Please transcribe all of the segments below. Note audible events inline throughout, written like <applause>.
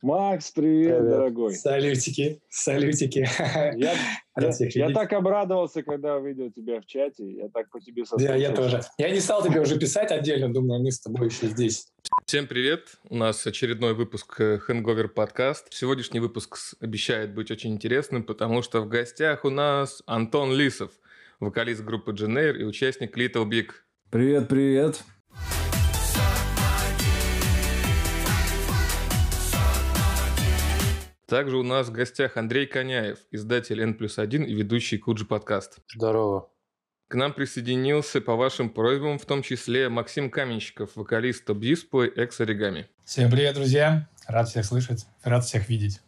Макс, привет, привет. дорогой. Салютики, салютики. Я, <laughs> я, я так обрадовался, когда увидел тебя в чате. Я так по тебе соскучился. Да, я тоже. Я не стал тебе уже писать отдельно, думаю, мы с тобой еще здесь. Всем привет! У нас очередной выпуск Hangover подкаст. Сегодняшний выпуск обещает быть очень интересным, потому что в гостях у нас Антон Лисов, вокалист группы Дженейр и участник Little Big. Привет, привет! Также у нас в гостях Андрей Коняев, издатель N плюс 1 и ведущий Куджи подкаст. Здорово. К нам присоединился по вашим просьбам, в том числе Максим Каменщиков, вокалист Top Display, экс Оригами. Всем привет, друзья! Рад всех слышать, рад всех видеть.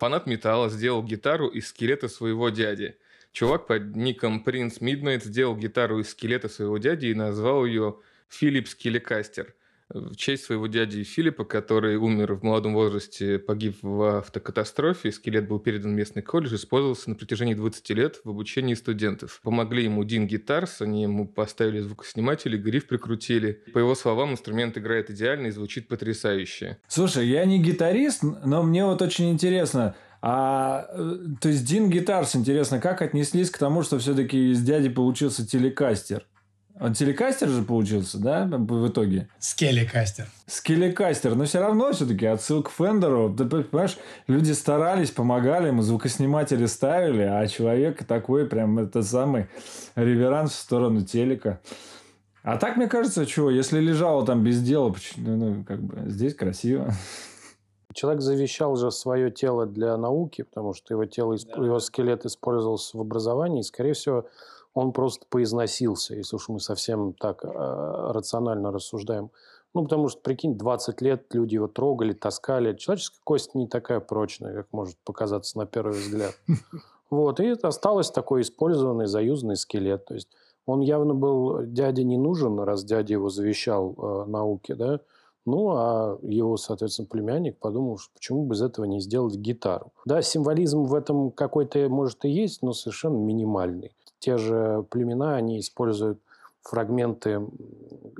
Фанат металла сделал гитару из скелета своего дяди – Чувак под ником Принц Midnight сделал гитару из скелета своего дяди и назвал ее Филипп Скелекастер в честь своего дяди Филиппа, который умер в молодом возрасте, погиб в автокатастрофе. Скелет был передан в местный колледж, использовался на протяжении 20 лет в обучении студентов. Помогли ему Дин Гитарс, они ему поставили звукосниматель, гриф прикрутили. По его словам, инструмент играет идеально и звучит потрясающе. Слушай, я не гитарист, но мне вот очень интересно – а, э, то есть Дин Гитарс, интересно, как отнеслись к тому, что все-таки из дяди получился телекастер? Он телекастер же получился, да, в итоге? Скеликастер. Скеликастер. Но все равно все-таки отсылка к Фендеру. Ты понимаешь, люди старались, помогали ему, звукосниматели ставили, а человек такой прям это самый реверанс в сторону телека. А так, мне кажется, что, если лежало там без дела, ну, как бы здесь красиво. Человек завещал же свое тело для науки, потому что его тело, да. его скелет использовался в образовании, и, скорее всего, он просто поизносился, если уж мы совсем так э, рационально рассуждаем. Ну, потому что, прикинь, 20 лет люди его трогали, таскали. Человеческая кость не такая прочная, как может показаться на первый взгляд. Вот, и осталось такой использованный, заюзанный скелет. То есть он явно был дяде не нужен, раз дядя его завещал э, науке, да, ну, а его, соответственно, племянник подумал, что почему бы из этого не сделать гитару. Да, символизм в этом какой-то, может, и есть, но совершенно минимальный. Те же племена, они используют фрагменты,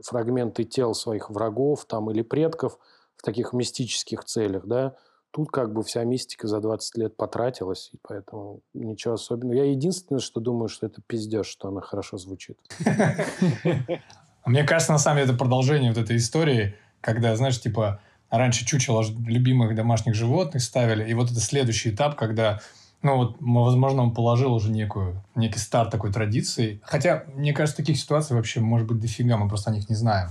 фрагменты тел своих врагов там, или предков в таких мистических целях, да, Тут как бы вся мистика за 20 лет потратилась, и поэтому ничего особенного. Я единственное, что думаю, что это пиздеж, что она хорошо звучит. <laughs> Мне кажется, на самом деле, это продолжение вот этой истории – когда, знаешь, типа, раньше чучело любимых домашних животных ставили, и вот это следующий этап, когда ну вот, возможно, он положил уже некую, некий старт такой традиции. Хотя, мне кажется, таких ситуаций вообще может быть дофига, мы просто о них не знаем.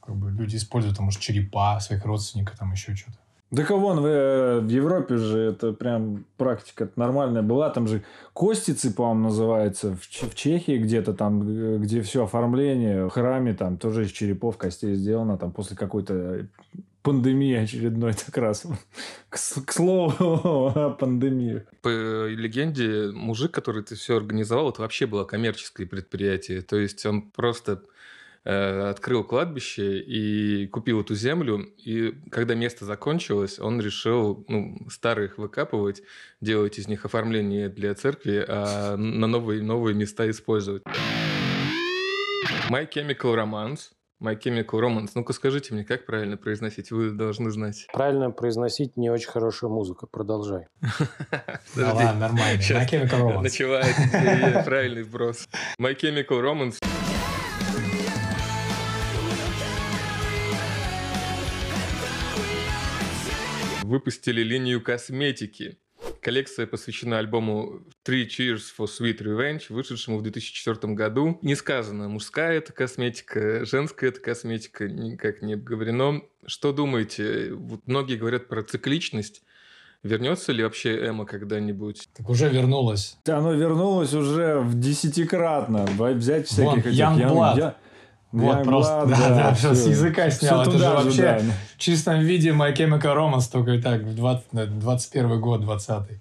Как бы люди используют, там, может, черепа своих родственников, там еще что-то. Да кого в, э, в Европе же это прям практика нормальная была. Там же Костицы, по-моему, называется. В, в Чехии где-то там, где все оформление в храме, там тоже из черепов, костей сделано. Там после какой-то пандемии очередной так раз. К, к слову <laughs> о пандемии. По легенде, мужик, который это все организовал, это вообще было коммерческое предприятие. То есть он просто Э, открыл кладбище и купил эту землю. И когда место закончилось, он решил ну, старых выкапывать, делать из них оформление для церкви, а на новые, новые места использовать. My Chemical Romance My Chemical Romance. Ну-ка скажите мне, как правильно произносить? Вы должны знать. Правильно произносить не очень хорошая музыка. Продолжай. <laughs> Ну ладно, нормально. My Chemical Romance. Начинает правильный вброс. My Chemical Romance выпустили линию косметики. Коллекция посвящена альбому Three Cheers for Sweet Revenge, вышедшему в 2004 году. Не сказано, мужская это косметика, женская это косметика, никак не обговорено. Что думаете? Вот многие говорят про цикличность. Вернется ли вообще Эма когда-нибудь? Так уже вернулась. Оно вернулось уже в десятикратно. Взять всяких Вон, этих... Young Blood. Я... Вот я просто, да, да, да, все, с языка снял. Все Это же вообще да. в чистом виде My Chemical Romance, только так, в 20, 21 год, 20 -й.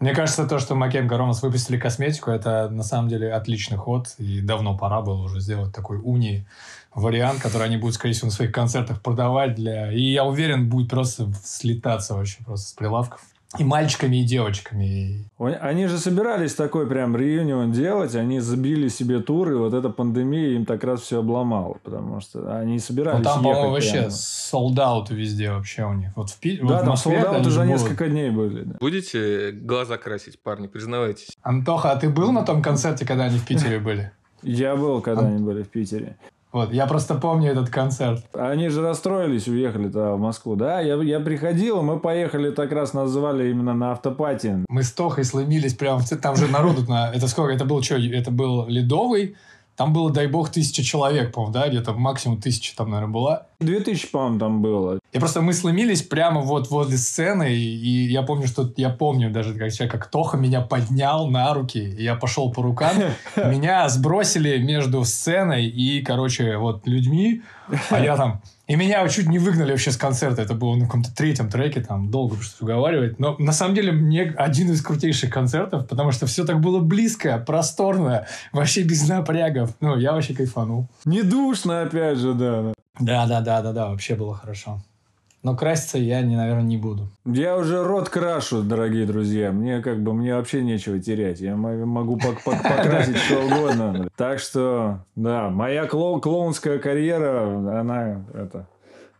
Мне кажется, то, что My Chemical Romance выпустили косметику, это на самом деле отличный ход, и давно пора было уже сделать такой уни вариант, который они будут, скорее всего, на своих концертах продавать для... И я уверен, будет просто слетаться вообще просто с прилавков. И мальчиками, и девочками. Они же собирались такой прям реюнион делать, они забили себе тур, и вот эта пандемия им так раз все обломала, потому что они собирались Ну, там, по-моему, вообще солдат везде вообще у них. Вот в Пи... Да, вот там солдаты они же за будут. несколько дней были. да. Будете глаза красить, парни, признавайтесь. Антоха, а ты был на том концерте, когда они в Питере были? Я был, когда они были в Питере. Вот, я просто помню этот концерт. Они же расстроились, уехали в Москву. Да, я, я приходил, мы поехали, так раз назвали именно на автопати. Мы с Тохой сломились прям Там же народу на... Это сколько? Это был что? Это был Ледовый. Там было, дай бог, тысяча человек, по-моему, да? Где-то максимум тысяча там, наверное, была. 2000, по-моему, там было. И просто мы сломились прямо вот возле сцены, и, и я помню, что я помню даже, как, сейчас, как Тоха меня поднял на руки, и я пошел по рукам, <laughs> меня сбросили между сценой и, короче, вот людьми, а я там... И меня чуть не выгнали вообще с концерта. Это было на каком-то третьем треке, там долго пришлось уговаривать. Но на самом деле мне один из крутейших концертов, потому что все так было близко, просторно, вообще без напрягов. Ну, я вообще кайфанул. Не душно, опять же, да. Да, да, да, да, да, вообще было хорошо. Но краситься я, не, наверное, не буду. Я уже рот крашу, дорогие друзья. Мне как бы мне вообще нечего терять. Я мо- могу пок- пок- покрасить что угодно. Так что, да, моя клоун- клоунская карьера, она это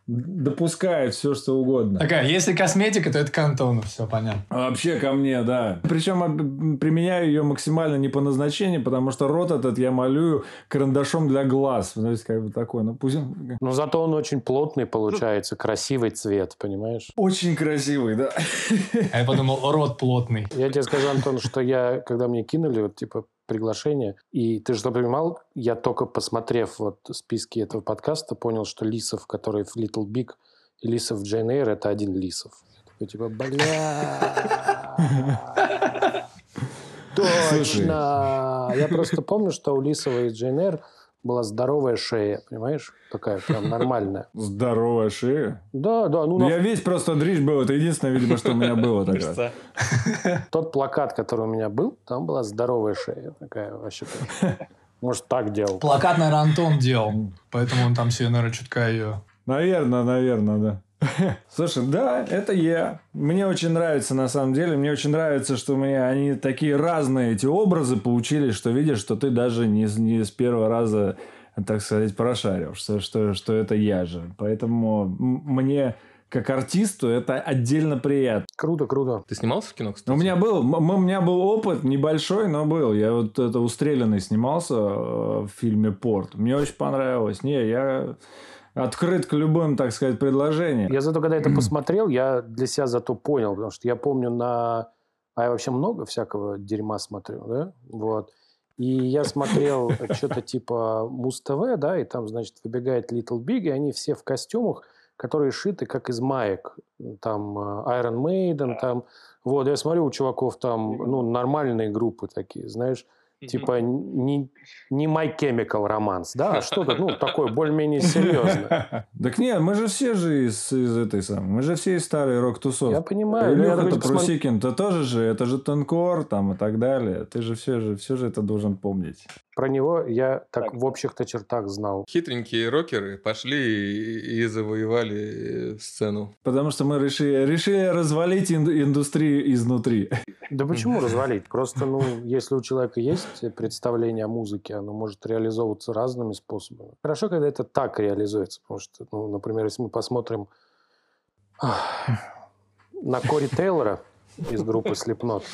допускает все, что угодно. Такая, если косметика, то это к Антону, все понятно. А Вообще ко мне, да. Причем об- применяю ее максимально не по назначению, потому что рот этот я малюю карандашом для глаз. То есть, как бы такой, ну пусть Но зато он очень плотный получается, красивый цвет, понимаешь? очень красивый, да. А я подумал, рот плотный. Я тебе скажу, Антон, что я, когда мне кинули вот типа приглашение, и ты что понимал, я только посмотрев вот списки этого подкаста, понял, что Лисов, который в Little Big, и Лисов Джейн Эйр, это один Лисов. Я такой типа, бля... <laughs> Точно! Я просто помню, что у Лисова и Джейн Эйр была здоровая шея, понимаешь? Такая прям <laughs> нормальная. Здоровая шея. Да, да, ну Ну, на я весь просто дрищ был. Это единственное, видимо, что у меня было тогда. <laughs> Тот плакат, который у меня был, там была здоровая шея. Такая вообще. Может, так делал. Плакат, наверное, Антон делал. Поэтому он там себе, наверное, чутка ее... Наверное, наверное, да. <laughs> Слушай, да, это я. Мне очень нравится, на самом деле. Мне очень нравится, что у меня они такие разные, эти образы получились, что видишь, что ты даже не, с- не с первого раза, так сказать, прошарил, что, что, что это я же. Поэтому мне, как артисту, это отдельно приятно. Круто, круто. Ты снимался в кино, кстати? У меня был, м- у меня был опыт небольшой, но был. Я вот это устреленный снимался э, в фильме Порт. Мне очень понравилось. Не, я открыт к любым, так сказать, предложениям. Я зато, когда это посмотрел, я для себя зато понял, потому что я помню на... А я вообще много всякого дерьма смотрю, да? Вот. И я смотрел что-то типа Муз-ТВ, да, и там, значит, выбегает Little Big, и они все в костюмах, которые шиты как из маек. Там э, Iron Maiden, там... Вот, я смотрю, у чуваков там, ну, нормальные группы такие, знаешь, типа не, не My Chemical Romance, да, а что-то, ну, <laughs> такое более-менее серьезное. <laughs> Так нет, мы же все же из, из этой самой. Мы же все из старой рок-тусов. Я понимаю. Илюха-то смотрю- Прусикин, то тоже же, это же Тенкор там и так далее. Ты же все же, все же это должен помнить. Про него я так, Так. в общих-то чертах знал. Хитренькие рокеры пошли и, и завоевали э, сцену. Потому что мы решили, решили развалить ин- индустрию изнутри. Да почему развалить? Просто, ну, если у человека есть представление о музыке, оно может реализовываться разными способами. Хорошо, когда это так реализуется, потому что, ну, например, если мы посмотрим на Кори Тейлора из группы Slipknot,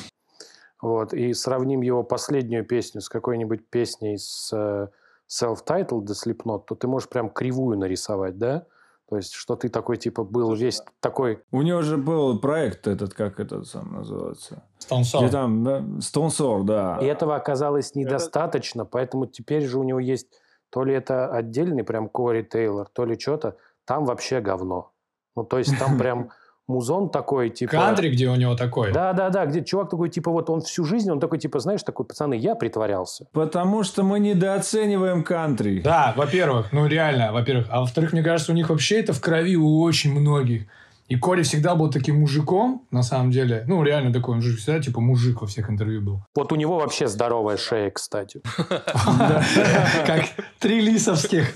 вот, и сравним его последнюю песню с какой-нибудь песней с э, self-titled The Slipknot, то ты можешь прям кривую нарисовать, да? То есть, что ты такой, типа, был весь такой У него же был проект этот, как этот сам называется. Стонсор. Где там, да, Стонсор, да. И этого оказалось недостаточно, поэтому теперь же у него есть то ли это отдельный прям Кори Тейлор, то ли что-то. Там вообще говно. Ну, то есть там прям <laughs> музон такой, типа... Кантри, где у него такой. Да, да, да, где чувак такой, типа, вот он всю жизнь, он такой, типа, знаешь, такой, пацаны, я притворялся. Потому что мы недооцениваем кантри. Да, во-первых, ну реально, во-первых. А во-вторых, мне кажется, у них вообще это в крови у очень многих. И Кори всегда был таким мужиком, на самом деле. Ну, реально такой, он же всегда типа мужик во всех интервью был. Вот у него вообще здоровая шея, кстати. <laughs> Как три лисовских.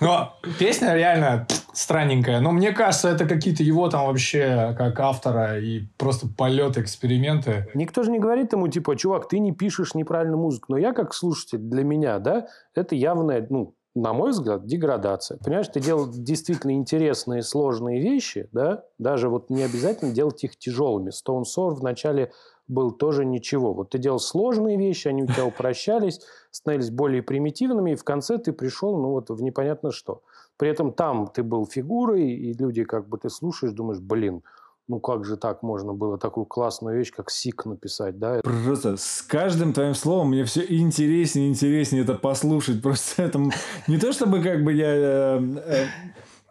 Но песня реально странненькая. Но мне кажется, это какие-то его там вообще как автора и просто полет, эксперименты. Никто же не говорит ему, типа, чувак, ты не пишешь неправильную музыку. Но я как слушатель, для меня, да, это явная, ну, на мой взгляд, деградация. Понимаешь, ты делал действительно интересные, сложные вещи, да, даже вот не обязательно делать их тяжелыми. Stone Sour вначале был тоже ничего. Вот ты делал сложные вещи, они у тебя упрощались, становились более примитивными, и в конце ты пришел, ну вот, в непонятно что. При этом там ты был фигурой, и люди, как бы ты слушаешь, думаешь, блин, ну как же так можно было такую классную вещь, как сик написать, да? Просто с каждым твоим словом мне все интереснее и интереснее это послушать. Просто это не то, чтобы как бы я э, э,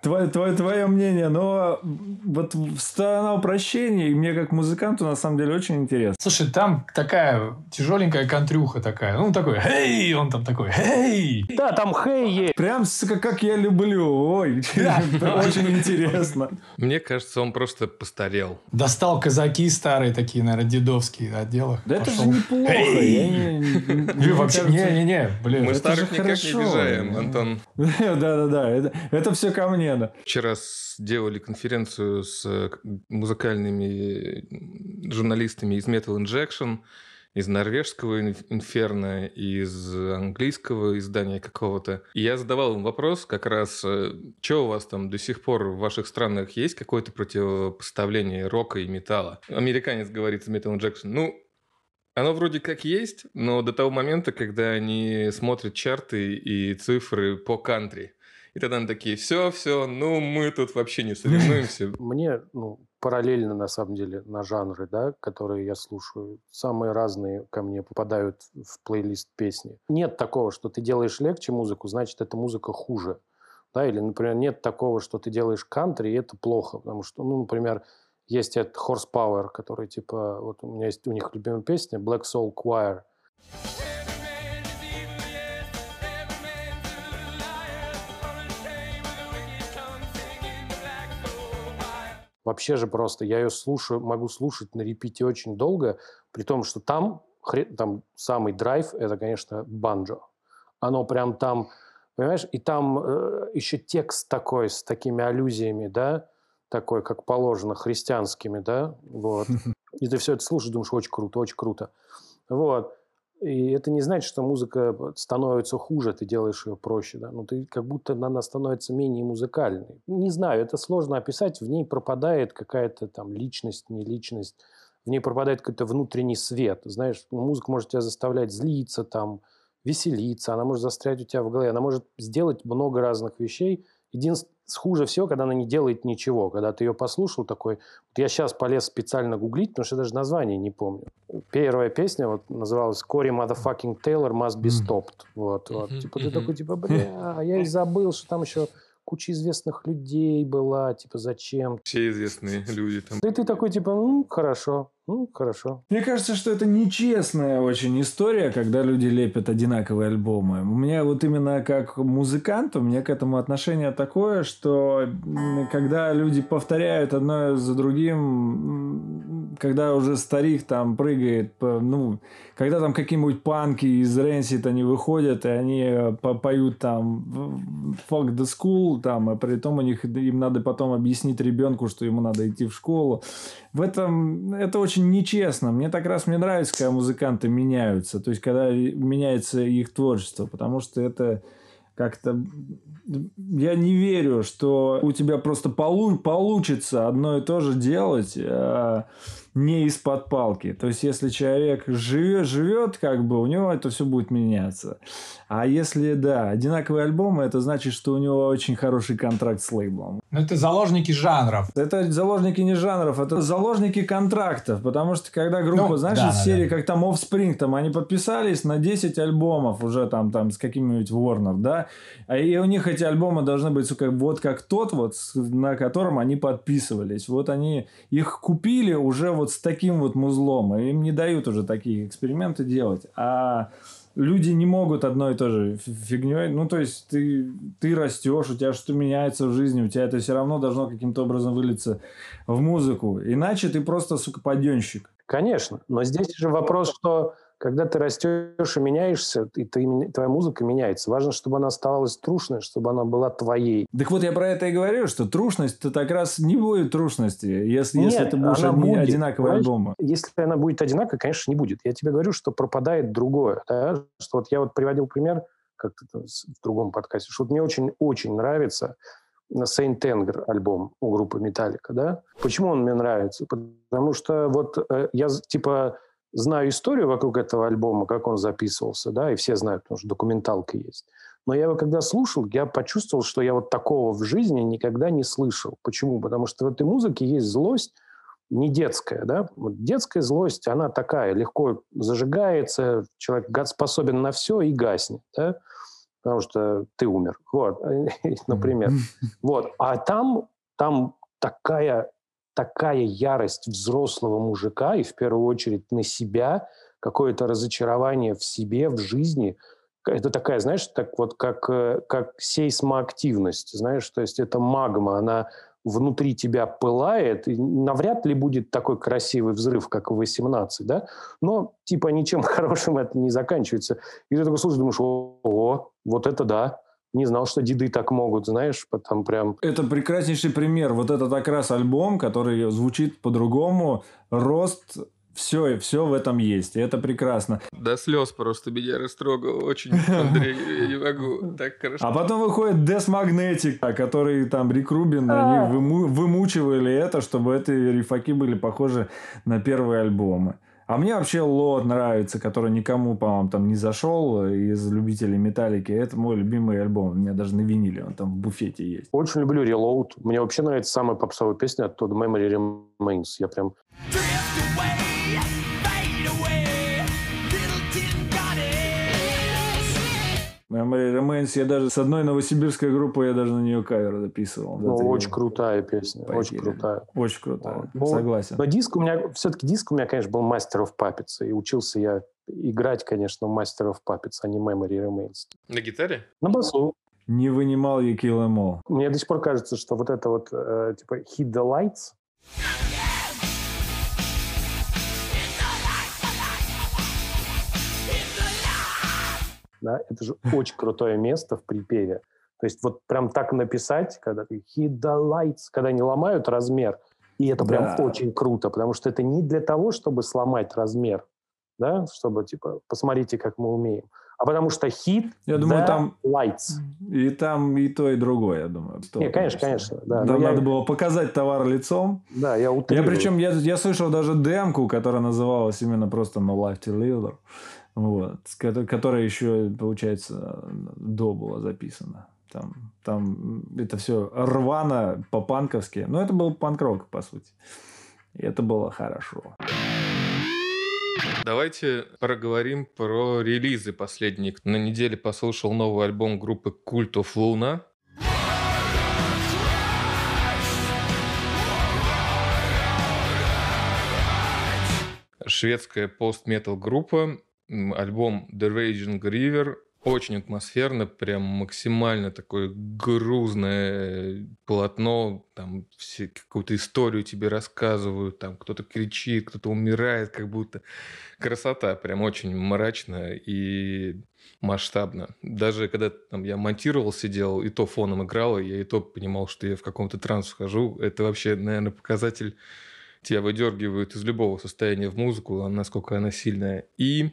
Твое, твое, твое мнение, но вот сторона упрощения, и мне как музыканту на самом деле очень интересно. Слушай, там такая тяжеленькая контрюха такая. Ну, такой, эй, он там такой, эй. Да, там хей есть. Прям, сука, как я люблю. Ой, <laughs> очень интересно. Мне кажется, он просто постарел. Достал казаки старые такие, наверное, дедовские отделах. Да это же неплохо. Вообще, не-не-не, блин. Мы старых никак не обижаем, Антон. <laughs> Да-да-да, это все ко мне Понятно. Вчера сделали конференцию с э, музыкальными журналистами из Metal Injection, из норвежского инферно, из английского издания какого-то. И я задавал им вопрос как раз, э, что у вас там до сих пор в ваших странах есть какое-то противопоставление рока и металла? Американец говорит из Metal Injection, ну, оно вроде как есть, но до того момента, когда они смотрят чарты и цифры по кантри. И тогда они такие, все, все, ну мы тут вообще не <laughs> соревнуемся. Мне, ну, параллельно, на самом деле, на жанры, да, которые я слушаю, самые разные ко мне попадают в плейлист песни. Нет такого, что ты делаешь легче музыку, значит, эта музыка хуже. Да, или, например, нет такого, что ты делаешь кантри, и это плохо, потому что, ну, например, есть этот Horsepower, который, типа, вот у меня есть у них любимая песня Black Soul Choir. Вообще же просто, я ее слушаю, могу слушать на репите очень долго, при том, что там, там самый драйв, это, конечно, банджо. Оно прям там, понимаешь, и там э, еще текст такой, с такими аллюзиями, да, такой, как положено, христианскими, да, вот. <laughs> И ты все это слушаешь, думаешь, очень круто, очень круто. Вот. И это не значит, что музыка становится хуже, ты делаешь ее проще. Да? Но ты как будто она становится менее музыкальной. Не знаю, это сложно описать. В ней пропадает какая-то там личность, не личность. В ней пропадает какой-то внутренний свет. Знаешь, ну, музыка может тебя заставлять злиться, там, веселиться. Она может застрять у тебя в голове. Она может сделать много разных вещей. Единственное, хуже всего, когда она не делает ничего. Когда ты ее послушал такой... Вот я сейчас полез специально гуглить, потому что я даже название не помню. Первая песня вот называлась «Corey motherfucking Taylor must be stopped». Вот, вот. Типа ты такой, типа, бля, а я и забыл, что там еще куча известных людей была, типа, зачем? Все известные люди там. И ты такой, типа, ну, хорошо, ну, хорошо. Мне кажется, что это нечестная очень история, когда люди лепят одинаковые альбомы. У меня вот именно как музыкант, у меня к этому отношение такое, что когда люди повторяют одно за другим, когда уже старик там прыгает, ну, когда там какие-нибудь панки из Рэнсит они выходят, и они э, поют там fuck the school, там, а при том у них им надо потом объяснить ребенку, что ему надо идти в школу. В этом это очень нечестно. Мне так раз мне нравится, когда музыканты меняются, то есть когда меняется их творчество, потому что это как-то я не верю, что у тебя просто полу получится одно и то же делать. А не из-под палки. То есть, если человек живет, живет, как бы у него это все будет меняться. А если, да, одинаковые альбомы, это значит, что у него очень хороший контракт с лейблом. Ну, это заложники жанров. Это заложники не жанров, это заложники контрактов. Потому что, когда группа, ну, знаешь, да, из серии, да. как там Offspring, там, они подписались на 10 альбомов уже там, там с каким-нибудь Warner, да, а и у них эти альбомы должны быть, сука, вот как тот вот, на котором они подписывались. Вот они их купили уже вот с таким вот музлом. И им не дают уже такие эксперименты делать. А люди не могут одной и той же фигней. Ну, то есть, ты, ты растешь, у тебя что-то меняется в жизни, у тебя это все равно должно каким-то образом вылиться в музыку. Иначе ты просто, сука, паденщик. Конечно. Но здесь же вопрос, что когда ты растешь и меняешься, и ты, твоя музыка меняется. Важно, чтобы она оставалась трушной, чтобы она была твоей. Так вот я про это и говорю, что трушность, то как раз не будет трушности, если, Нет, если это будешь одни, будет, одинаковые альбомы. Если она будет одинаковая, конечно, не будет. Я тебе говорю, что пропадает другое. Да? Что вот я вот приводил пример как-то в другом подкасте, что вот мне очень-очень нравится Saint Anger альбом у группы Металлика, да? Почему он мне нравится? Потому что вот э, я типа знаю историю вокруг этого альбома, как он записывался, да, и все знают, потому что документалка есть. Но я его когда слушал, я почувствовал, что я вот такого в жизни никогда не слышал. Почему? Потому что в этой музыке есть злость, не детская, да? Вот детская злость, она такая, легко зажигается, человек способен на все и гаснет, да? Потому что ты умер, вот, <laughs> например. Вот, а там, там такая такая ярость взрослого мужика и в первую очередь на себя, какое-то разочарование в себе, в жизни. Это такая, знаешь, так вот как, э, как сейсмоактивность, знаешь, то есть это магма, она внутри тебя пылает, и навряд ли будет такой красивый взрыв, как в 18, да, но типа ничем <laughs> хорошим это не заканчивается. И ты такой слушаешь, думаешь, о, вот это да, не знал, что деды так могут, знаешь, потом прям... Это прекраснейший пример. Вот этот как раз альбом, который звучит по-другому, рост все, все в этом есть, и это прекрасно. До слез просто меня растрогал очень, Андрей, я не могу, так хорошо. А потом выходит Death Magnetic, который там Рик Рубин, они а. вымучивали это, чтобы эти рифаки были похожи на первые альбомы. А мне вообще Лот нравится, который никому, по-моему, там не зашел из любителей металлики. Это мой любимый альбом. У меня даже на виниле он там в буфете есть. Очень люблю Reload. Мне вообще нравится самая попсовая песня оттуда Memory Remains. Я прям... Memory Remains, я даже с одной новосибирской группой, я даже на нее кавер записывал. Ну, очень крутая песня, очень крутая. Очень крутая, ну, согласен. Но диск у меня, все-таки диск у меня, конечно, был Master of Puppets, и учился я играть, конечно, Master of Puppets, а не Memory Remains. На гитаре? На басу. Не вынимал я Kill Em All. Мне до сих пор кажется, что вот это вот, э, типа, Hit the Lights, да, это же очень крутое место в припеве. То есть вот прям так написать, когда ты hit the lights, когда они ломают размер, и это прям да. очень круто, потому что это не для того, чтобы сломать размер, да, чтобы типа посмотрите, как мы умеем, а потому что хит, я думаю, там lights. И там и то, и другое, я думаю. Не, конечно, конечно. Да, там надо я... было показать товар лицом. Да, я утрирую. Я причем, я, я слышал даже демку, которая называлась именно просто No Life to Live вот, которая еще, получается, до была записана. Там, там это все рвано по-панковски. Но это был панк-рок, по сути. И это было хорошо. Давайте проговорим про релизы последние. На неделе послушал новый альбом группы Cult of Luna. Шведская пост-метал группа альбом The Raging River очень атмосферно, прям максимально такое грузное полотно, там все какую-то историю тебе рассказывают, там кто-то кричит, кто-то умирает, как будто красота, прям очень мрачно и масштабно. Даже когда там, я монтировал, сидел, и то фоном играл, я и то понимал, что я в каком-то транс вхожу. Это вообще, наверное, показатель тебя выдергивают из любого состояния в музыку, насколько она сильная. И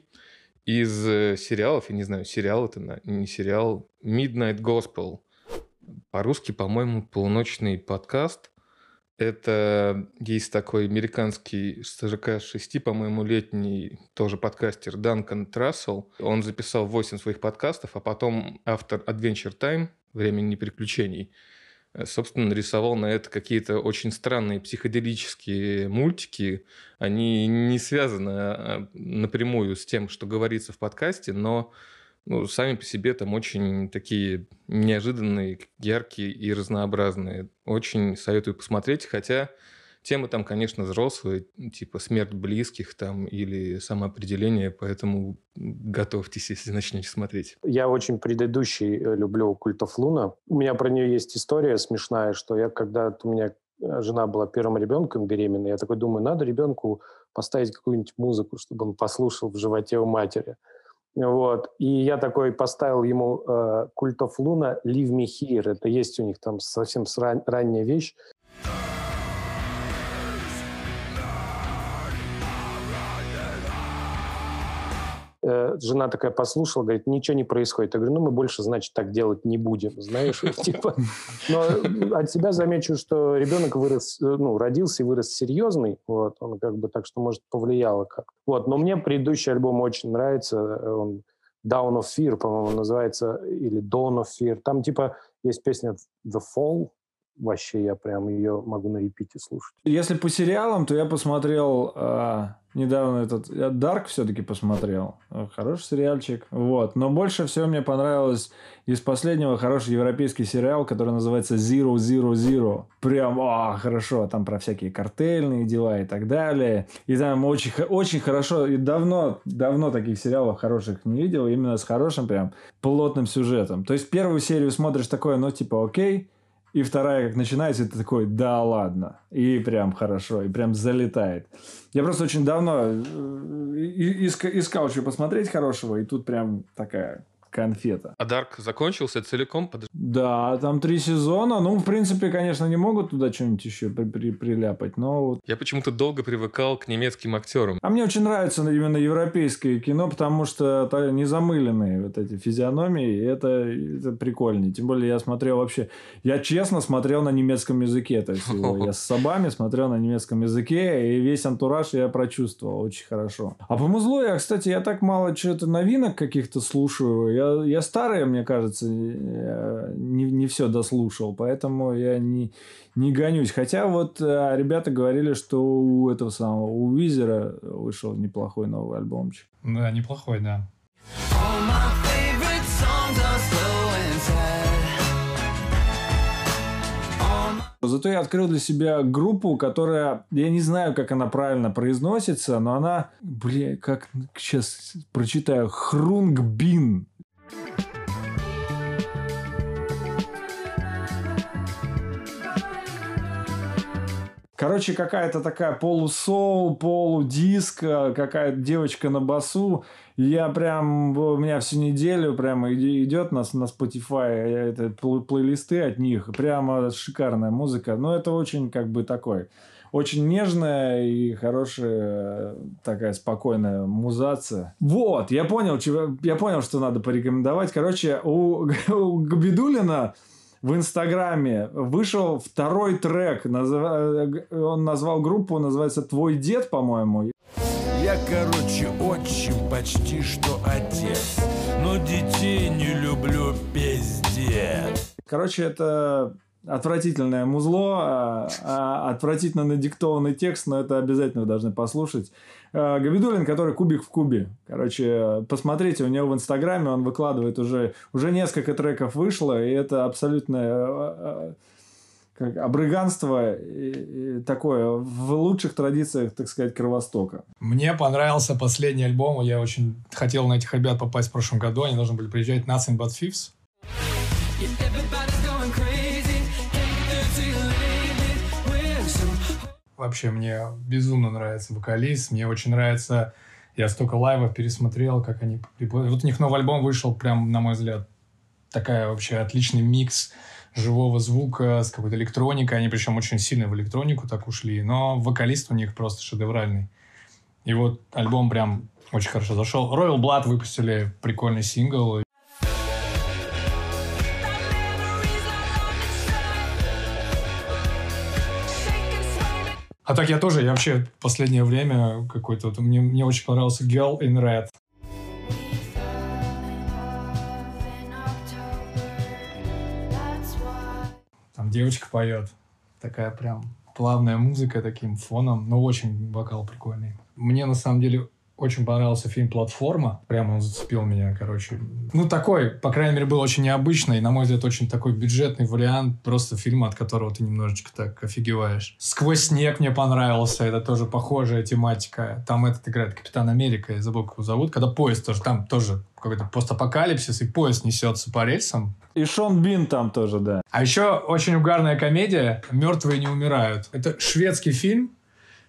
из э, сериалов, я не знаю, сериал это не сериал, Midnight Gospel. По-русски, по-моему, полуночный подкаст. Это есть такой американский 46, по-моему, летний тоже подкастер Данкан Трассел. Он записал 8 своих подкастов, а потом автор Adventure Time, Времени приключений, собственно, нарисовал на это какие-то очень странные психоделические мультики. Они не связаны а, напрямую с тем, что говорится в подкасте, но ну, сами по себе там очень такие неожиданные, яркие и разнообразные. Очень советую посмотреть, хотя Темы там, конечно, взрослые, типа смерть близких там или самоопределение, поэтому готовьтесь, если начнете смотреть. Я очень предыдущий э, люблю «Культов Луна». У меня про нее есть история смешная, что я когда у меня э, жена была первым ребенком беременной, я такой думаю, надо ребенку поставить какую-нибудь музыку, чтобы он послушал в животе у матери. Вот. И я такой поставил ему э, of Luna Leave Me Here. Это есть у них там совсем ран- ранняя вещь. Э, жена такая послушала, говорит, ничего не происходит. Я говорю, ну мы больше, значит, так делать не будем, <laughs> знаешь, типа. Но от себя замечу, что ребенок вырос, э, ну, родился и вырос серьезный, вот, он как бы так что, может, повлияло как. Вот, но мне предыдущий альбом очень нравится, он Down of Fear, по-моему, называется, или Dawn of Fear. Там, типа, есть песня The Fall, вообще я прям ее могу на репите слушать. Если по сериалам, то я посмотрел э, недавно этот я Dark все-таки посмотрел. Хороший сериальчик. Вот. Но больше всего мне понравилось из последнего хороший европейский сериал, который называется Zero Zero Zero. Прям, а, хорошо, там про всякие картельные дела и так далее. И там очень, очень хорошо, и давно, давно таких сериалов хороших не видел, именно с хорошим прям плотным сюжетом. То есть первую серию смотришь такое, ну, типа, окей, и вторая, как начинается, это такой, да ладно. И прям хорошо, и прям залетает. Я просто очень давно э, искал, что посмотреть хорошего, и тут прям такая конфета. А Дарк закончился целиком? Под... Да, там три сезона. Ну, в принципе, конечно, не могут туда что-нибудь еще при при приляпать, но... Вот... Я почему-то долго привыкал к немецким актерам. А мне очень нравится именно европейское кино, потому что не замыленные вот эти физиономии, это, это прикольнее. Тем более я смотрел вообще... Я честно смотрел на немецком языке. То есть я с <laughs> собами смотрел на немецком языке, и весь антураж я прочувствовал очень хорошо. А по музлу я, кстати, я так мало что-то новинок каких-то слушаю. Я я, старый, мне кажется, не, не все дослушал, поэтому я не, не гонюсь. Хотя вот а, ребята говорили, что у этого самого, у Визера вышел неплохой новый альбомчик. Да, неплохой, да. Зато я открыл для себя группу, которая, я не знаю, как она правильно произносится, но она, бля, как сейчас прочитаю, Хрунгбин. Короче, какая-то такая полусол, полудиск, какая-то девочка на басу. Я прям, у меня всю неделю прямо идет на, на Spotify это, плейлисты от них. Прямо шикарная музыка. Но это очень как бы такой очень нежная и хорошая такая спокойная музация. Вот, я понял, я понял, что надо порекомендовать. Короче, у, <laughs> у Габидулина в Инстаграме вышел второй трек. Он назвал группу, называется «Твой дед», по-моему. Я, короче, очень почти что отец, но детей не люблю пиздец. Короче, это отвратительное музло, а, а, отвратительно надиктованный текст, но это обязательно вы должны послушать. А, Габидулин, который кубик в кубе. Короче, посмотрите, у него в Инстаграме он выкладывает уже, уже несколько треков вышло, и это абсолютное а, как обрыганство и, и такое в лучших традициях, так сказать, Кровостока. Мне понравился последний альбом. Я очень хотел на этих ребят попасть в прошлом году. Они должны были приезжать Nothing But Fifths. Вообще мне безумно нравится вокалист, мне очень нравится... Я столько лайвов пересмотрел, как они... Вот у них новый альбом вышел, прям, на мой взгляд, такая вообще отличный микс живого звука с какой-то электроникой. Они причем очень сильно в электронику так ушли. Но вокалист у них просто шедевральный. И вот альбом прям очень хорошо зашел. Royal Blood выпустили прикольный сингл. А так я тоже, я вообще в последнее время какой-то, вот, мне, мне очень понравился Girl in Red. Там девочка поет. Такая прям плавная музыка таким фоном, но очень вокал прикольный. Мне на самом деле очень понравился фильм «Платформа». Прямо он зацепил меня, короче. Ну, такой, по крайней мере, был очень необычный. На мой взгляд, очень такой бюджетный вариант. Просто фильма, от которого ты немножечко так офигеваешь. «Сквозь снег» мне понравился. Это тоже похожая тематика. Там этот играет Капитан Америка. Я забыл, как его зовут. Когда поезд тоже, там тоже какой-то постапокалипсис, и поезд несется по рельсам. И Шон Бин там тоже, да. А еще очень угарная комедия «Мертвые не умирают». Это шведский фильм,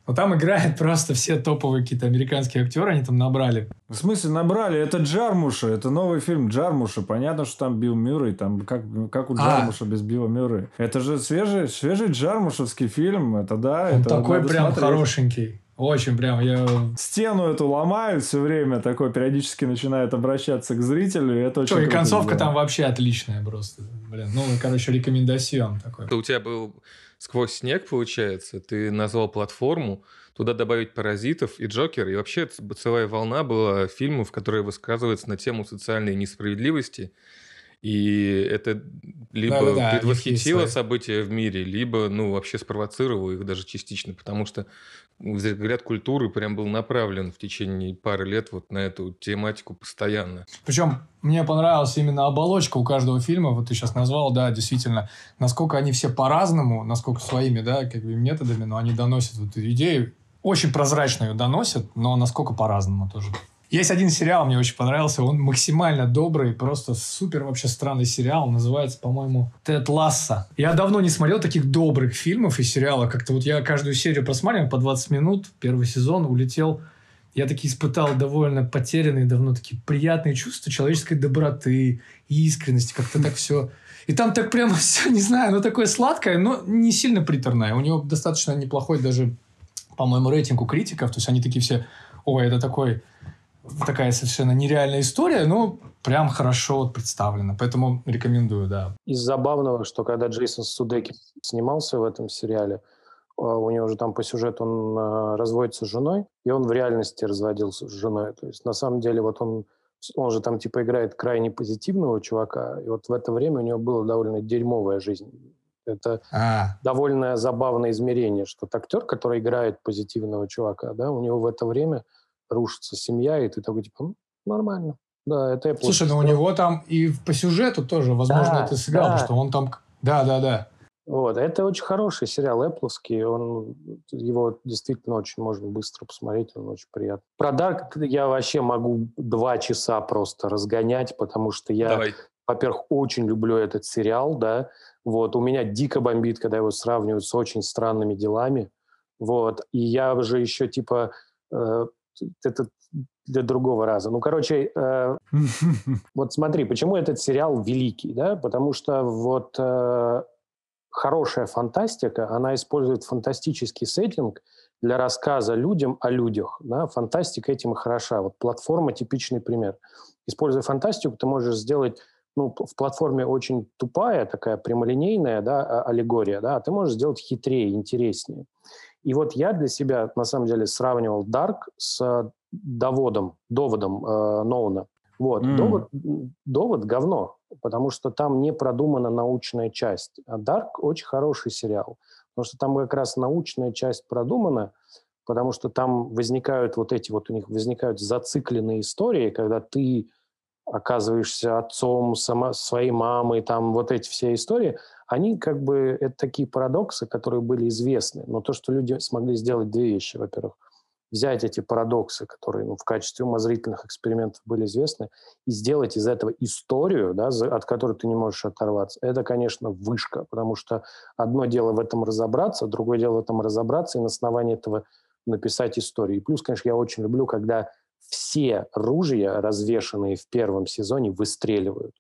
Но там играют <laughs> просто все топовые какие-то американские актеры, они там набрали. В смысле набрали? Это Джармуша, это новый фильм Джармуша. Понятно, что там Билл Мюррей, там как, как у а. Джармуша а. без Билла Мюррей. Это же свежий, свежий Джармушевский фильм, это да. Он это такой прям смотреть. хорошенький. Очень прям я... Стену эту ломают все время, такой периодически начинает обращаться к зрителю, и это очень Что, и концовка сделано. там вообще отличная просто. Блин, ну, короче, рекомендацион такой. У тебя был сквозь снег, получается, ты назвал платформу, туда добавить «Паразитов» и «Джокер», и вообще целая волна была фильмов, которые высказываются на тему социальной несправедливости, и это либо да, да, предвосхитило события в мире, либо, ну, вообще спровоцировало их даже частично, потому что взгляд культуры прям был направлен в течение пары лет вот на эту тематику постоянно. Причем мне понравилась именно оболочка у каждого фильма, вот ты сейчас назвал, да, действительно, насколько они все по-разному, насколько своими, да, как бы методами, но они доносят вот идею, очень прозрачно ее доносят, но насколько по-разному тоже. Есть один сериал, мне очень понравился. Он максимально добрый, просто супер вообще странный сериал. Называется, по-моему, Тед Ласса. Я давно не смотрел таких добрых фильмов и сериалов. Как-то вот я каждую серию просматривал по 20 минут. Первый сезон улетел. Я таки испытал довольно потерянные давно такие приятные чувства человеческой доброты, искренности. Как-то так все... И там так прямо <laughs> все, не знаю, ну такое сладкое, но не сильно приторное. У него достаточно неплохой даже, по-моему, рейтинг у критиков. То есть они такие все, ой, это такой такая совершенно нереальная история, но прям хорошо вот представлена. Поэтому рекомендую, да. Из забавного, что когда Джейсон Судеки снимался в этом сериале, а, у него же там по сюжету он а, разводится с женой, и он в реальности разводился с женой. То есть на самом деле вот он, он же там типа играет крайне позитивного чувака, и вот в это время у него была довольно дерьмовая жизнь. Это а. довольно забавное измерение, что актер, который играет позитивного чувака, да, у него в это время рушится семья, и ты такой, типа, нормально. Да, это Apple. Слушай, ну у него там и по сюжету тоже, возможно, да, это сыграл, да. потому что он там... Да, да, да. Вот, это очень хороший сериал Эппловский, он, его действительно очень можно быстро посмотреть, он очень приятный. Про Дарк я вообще могу два часа просто разгонять, потому что я, во-первых, очень люблю этот сериал, да, вот, у меня дико бомбит, когда его сравнивают с очень странными делами, вот, и я уже еще, типа, э, это для другого раза. Ну, короче, э, <laughs> вот смотри, почему этот сериал великий, да? Потому что вот э, хорошая фантастика, она использует фантастический сеттинг для рассказа людям о людях. Да? Фантастика этим и хороша. Вот платформа – типичный пример. Используя фантастику, ты можешь сделать ну, в платформе очень тупая, такая прямолинейная да, а, аллегория, да, а ты можешь сделать хитрее, интереснее. И вот я для себя, на самом деле, сравнивал Dark с доводом, доводом э, Ноуна. Вот. Mm. Довод, довод говно, потому что там не продумана научная часть. А Dark очень хороший сериал, потому что там как раз научная часть продумана, потому что там возникают вот эти вот, у них возникают зацикленные истории, когда ты оказываешься отцом сама, своей мамы, там вот эти все истории, они как бы, это такие парадоксы, которые были известны. Но то, что люди смогли сделать две вещи, во-первых, взять эти парадоксы, которые ну, в качестве умозрительных экспериментов были известны, и сделать из этого историю, да, от которой ты не можешь оторваться, это, конечно, вышка, потому что одно дело в этом разобраться, другое дело в этом разобраться и на основании этого написать историю. И плюс, конечно, я очень люблю, когда все ружья, развешенные в первом сезоне, выстреливают.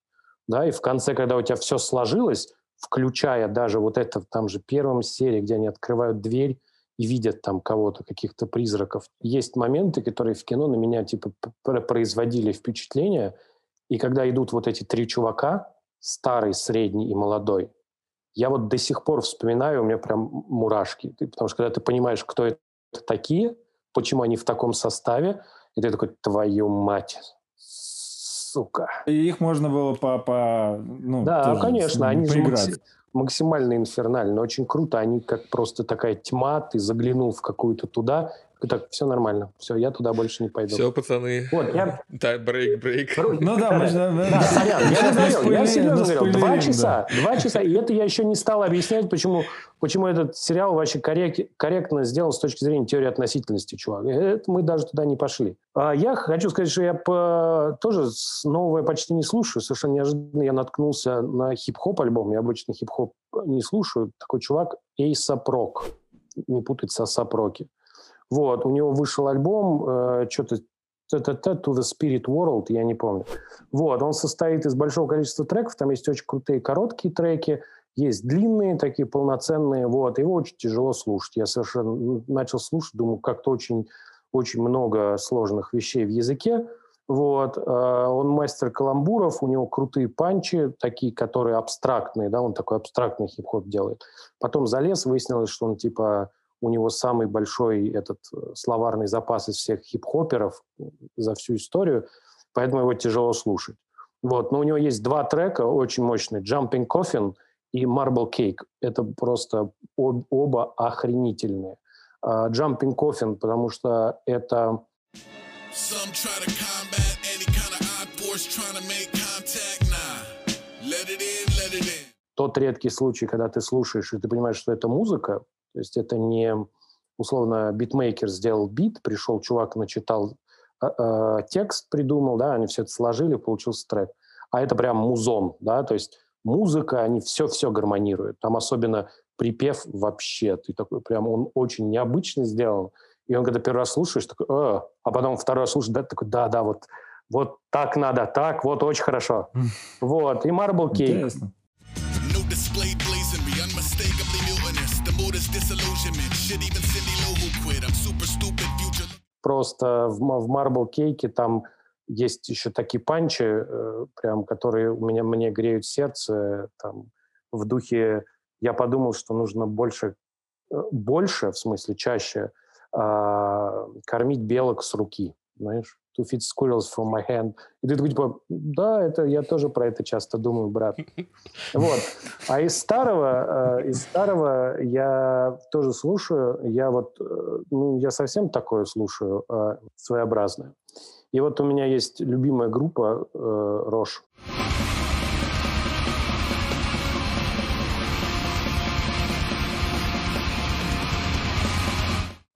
Да, и в конце, когда у тебя все сложилось, включая даже вот это там же первом серии, где они открывают дверь и видят там кого-то, каких-то призраков. Есть моменты, которые в кино на меня типа производили впечатление, и когда идут вот эти три чувака, старый, средний и молодой, я вот до сих пор вспоминаю, у меня прям мурашки, потому что когда ты понимаешь, кто это такие, почему они в таком составе, и ты такой, твою мать, сука. И их можно было по... по ну, да, конечно, они поиграть. же максимально инфернальны. Очень круто. Они как просто такая тьма, ты заглянул в какую-то туда, так, все нормально. Все, я туда больше не пойду. Все, пацаны. Вот, я... Да, брейк, брейк. Ну да, мы же... Да, сорян, я говорил, я серьезно говорил, два часа, два часа, и это я еще не стал объяснять, почему, почему этот сериал вообще коррект, корректно сделан с точки зрения теории относительности, чувак. Это мы даже туда не пошли. А я хочу сказать, что я по... тоже новое почти не слушаю. Совершенно неожиданно я наткнулся на хип-хоп альбом. Я обычно хип-хоп не слушаю. Такой чувак Эйса Прок. Не путать со Сапроки. Вот, у него вышел альбом, э, что-то To the Spirit World, я не помню. Вот, он состоит из большого количества треков, там есть очень крутые короткие треки, есть длинные такие полноценные, вот, его очень тяжело слушать. Я совершенно ну, начал слушать, думаю, как-то очень, очень много сложных вещей в языке, вот, э, он мастер каламбуров, у него крутые панчи, такие, которые абстрактные, да, он такой абстрактный хип-хоп делает. Потом залез, выяснилось, что он типа у него самый большой этот э, словарный запас из всех хип-хоперов за всю историю, поэтому его тяжело слушать. Вот. Но у него есть два трека очень мощные. «Jumping Coffin» и «Marble Cake». Это просто об, оба охренительные. Uh, «Jumping Coffin», потому что это... Тот редкий случай, когда ты слушаешь, и ты понимаешь, что это музыка, то есть это не условно битмейкер сделал бит, пришел чувак, начитал э, э, текст, придумал, да, они все это сложили, получился трек. А это прям музон, да, то есть музыка, они все-все гармонируют. Там особенно припев вообще, ты такой прям, он очень необычно сделан. И он, когда первый раз слушаешь, такой, э", а потом второй раз слушаешь, да, такой, да, да, вот, вот так надо, так, вот очень хорошо. <laughs> Вот, и Marble Cake. Интересно. Просто в, в Marble Cake там есть еще такие панчи, э, прям, которые у меня, мне греют сердце, там, в духе, я подумал, что нужно больше, э, больше, в смысле, чаще э, кормить белок с руки, знаешь? To feed squirrels from my hand. И ты такой, типа, да, это я тоже про это часто думаю, брат. <laughs> Вот. А из старого, э, из старого я тоже слушаю, я вот, э, ну, я совсем такое слушаю, э, своеобразное. И вот у меня есть любимая группа э, Рош.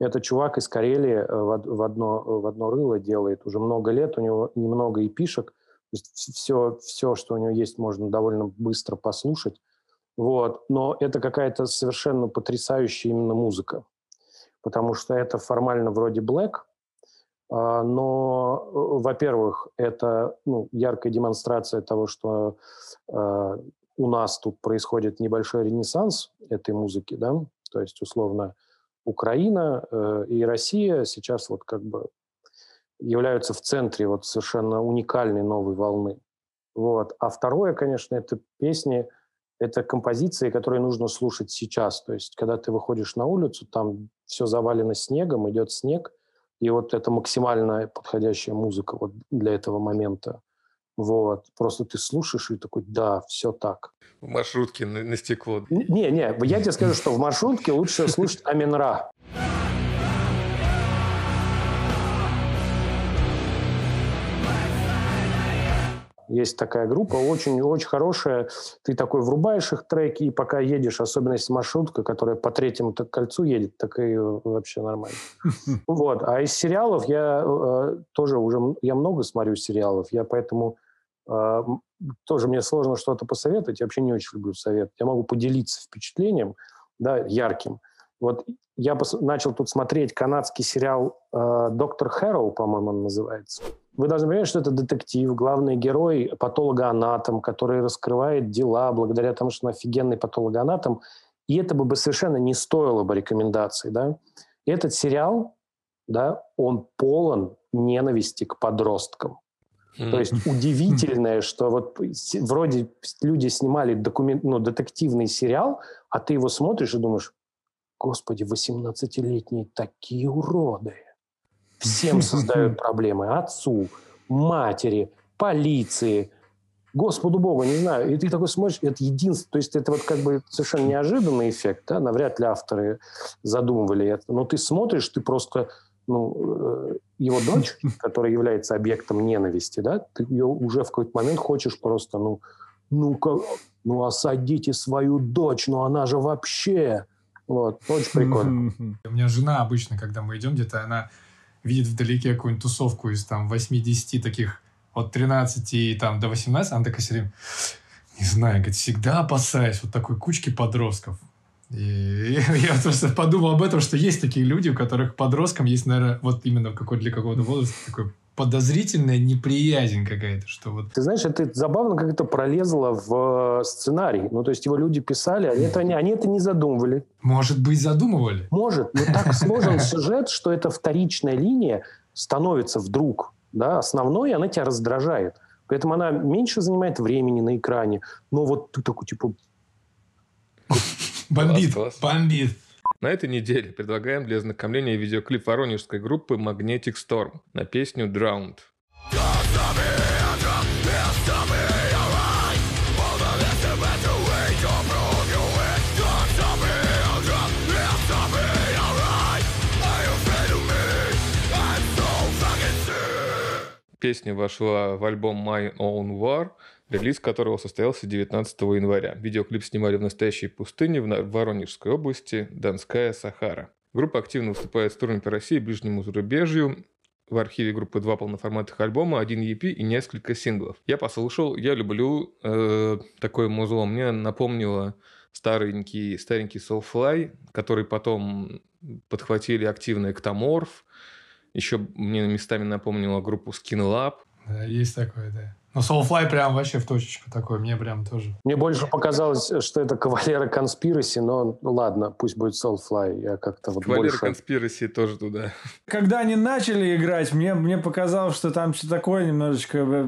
Это чувак из Карелии э, в одно, в одно рыло делает уже много лет, у него немного и пишек, то есть все, все, что у него есть, можно довольно быстро послушать. Вот. Но это какая-то совершенно потрясающая именно музыка, потому что это формально вроде Black, а, но, э, во-первых, это ну, яркая демонстрация того, что э, у нас тут происходит небольшой ренессанс этой музыки, да, то есть условно Украина э, и Россия сейчас вот как бы являются в центре вот совершенно уникальной новой волны. Вот. А второе, конечно, это песни, это композиции, которые нужно слушать сейчас. То есть, когда ты выходишь на улицу, там все завалено снегом, идет снег, и вот это максимально подходящая музыка вот для этого момента. Вот. Просто ты слушаешь и такой, да, все так. В маршрутке на, на стекло. Не, не, я тебе скажу, что в маршрутке лучше слушать Аминра. Есть такая группа, очень-очень хорошая. Ты такой врубаешь их треки, и пока едешь, особенно если маршрутка, которая по третьему кольцу едет, так и вообще нормально. Вот. А из сериалов я э, тоже уже... Я много смотрю сериалов, я поэтому э, тоже мне сложно что-то посоветовать. Я вообще не очень люблю совет. Я могу поделиться впечатлением, да, ярким. Вот я начал тут смотреть канадский сериал э, «Доктор Хэроу», по-моему, он называется. Вы должны понимать, что это детектив, главный герой – патологоанатом, который раскрывает дела благодаря тому, что он офигенный патологоанатом. И это бы совершенно не стоило бы рекомендации. Да? Этот сериал, да, он полон ненависти к подросткам. То есть удивительное, что вот вроде люди снимали документ, ну, детективный сериал, а ты его смотришь и думаешь, господи, 18-летние такие уроды. Всем создают <laughs> проблемы. Отцу, матери, полиции, Господу Богу, не знаю. И ты такой смотришь, это единственное, то есть это вот как бы совершенно неожиданный эффект, да, навряд ли авторы задумывали это, но ты смотришь, ты просто, ну, э, его дочь, <laughs> которая является объектом ненависти, да, ты ее уже в какой-то момент хочешь просто, ну, ну-ка, ну осадите свою дочь, ну она же вообще... Вот, очень прикольно. <laughs> У меня жена обычно, когда мы идем где-то, она видит вдалеке какую-нибудь тусовку из там 8-10 таких от 13 и там до 18, она такая все время, не знаю, говорит, всегда опасаюсь вот такой кучки подростков. И <laughs> я просто подумал об этом, что есть такие люди, у которых подросткам есть, наверное, вот именно какой для какого-то возраста такой подозрительная неприязнь какая-то, что вот... Ты знаешь, это забавно как это пролезло в э, сценарий. Ну, то есть его люди писали, они это, они это не задумывали. Может быть, задумывали? Может, но так <laughs> сложен сюжет, что эта вторичная линия становится вдруг, да, основной, и она тебя раздражает. Поэтому она меньше занимает времени на экране. Но вот ты такой, типа... Бомбит, бомбит. На этой неделе предлагаем для ознакомления видеоклип воронежской группы Magnetic Storm на песню Drowned. Песня вошла в альбом My Own War, релиз которого состоялся 19 января. Видеоклип снимали в настоящей пустыне в Воронежской области, Донская Сахара. Группа активно выступает с турами по России и ближнему зарубежью. В архиве группы два полноформатных альбома, один EP и несколько синглов. Я послушал, я люблю э, такое музло. Мне напомнило старенький, старенький Soulfly, который потом подхватили активно Эктоморф, еще мне местами напомнила группу Skin Lab. Да, есть такое, да. Но Soulfly прям вообще в точечку такой, мне прям тоже. Мне больше показалось, что это Кавалера Конспираси, но ну, ладно, пусть будет Soulfly. Я как-то вот Кавалера больше... Конспираси тоже туда. Когда они начали играть, мне, мне показалось, что там что-то такое немножечко э,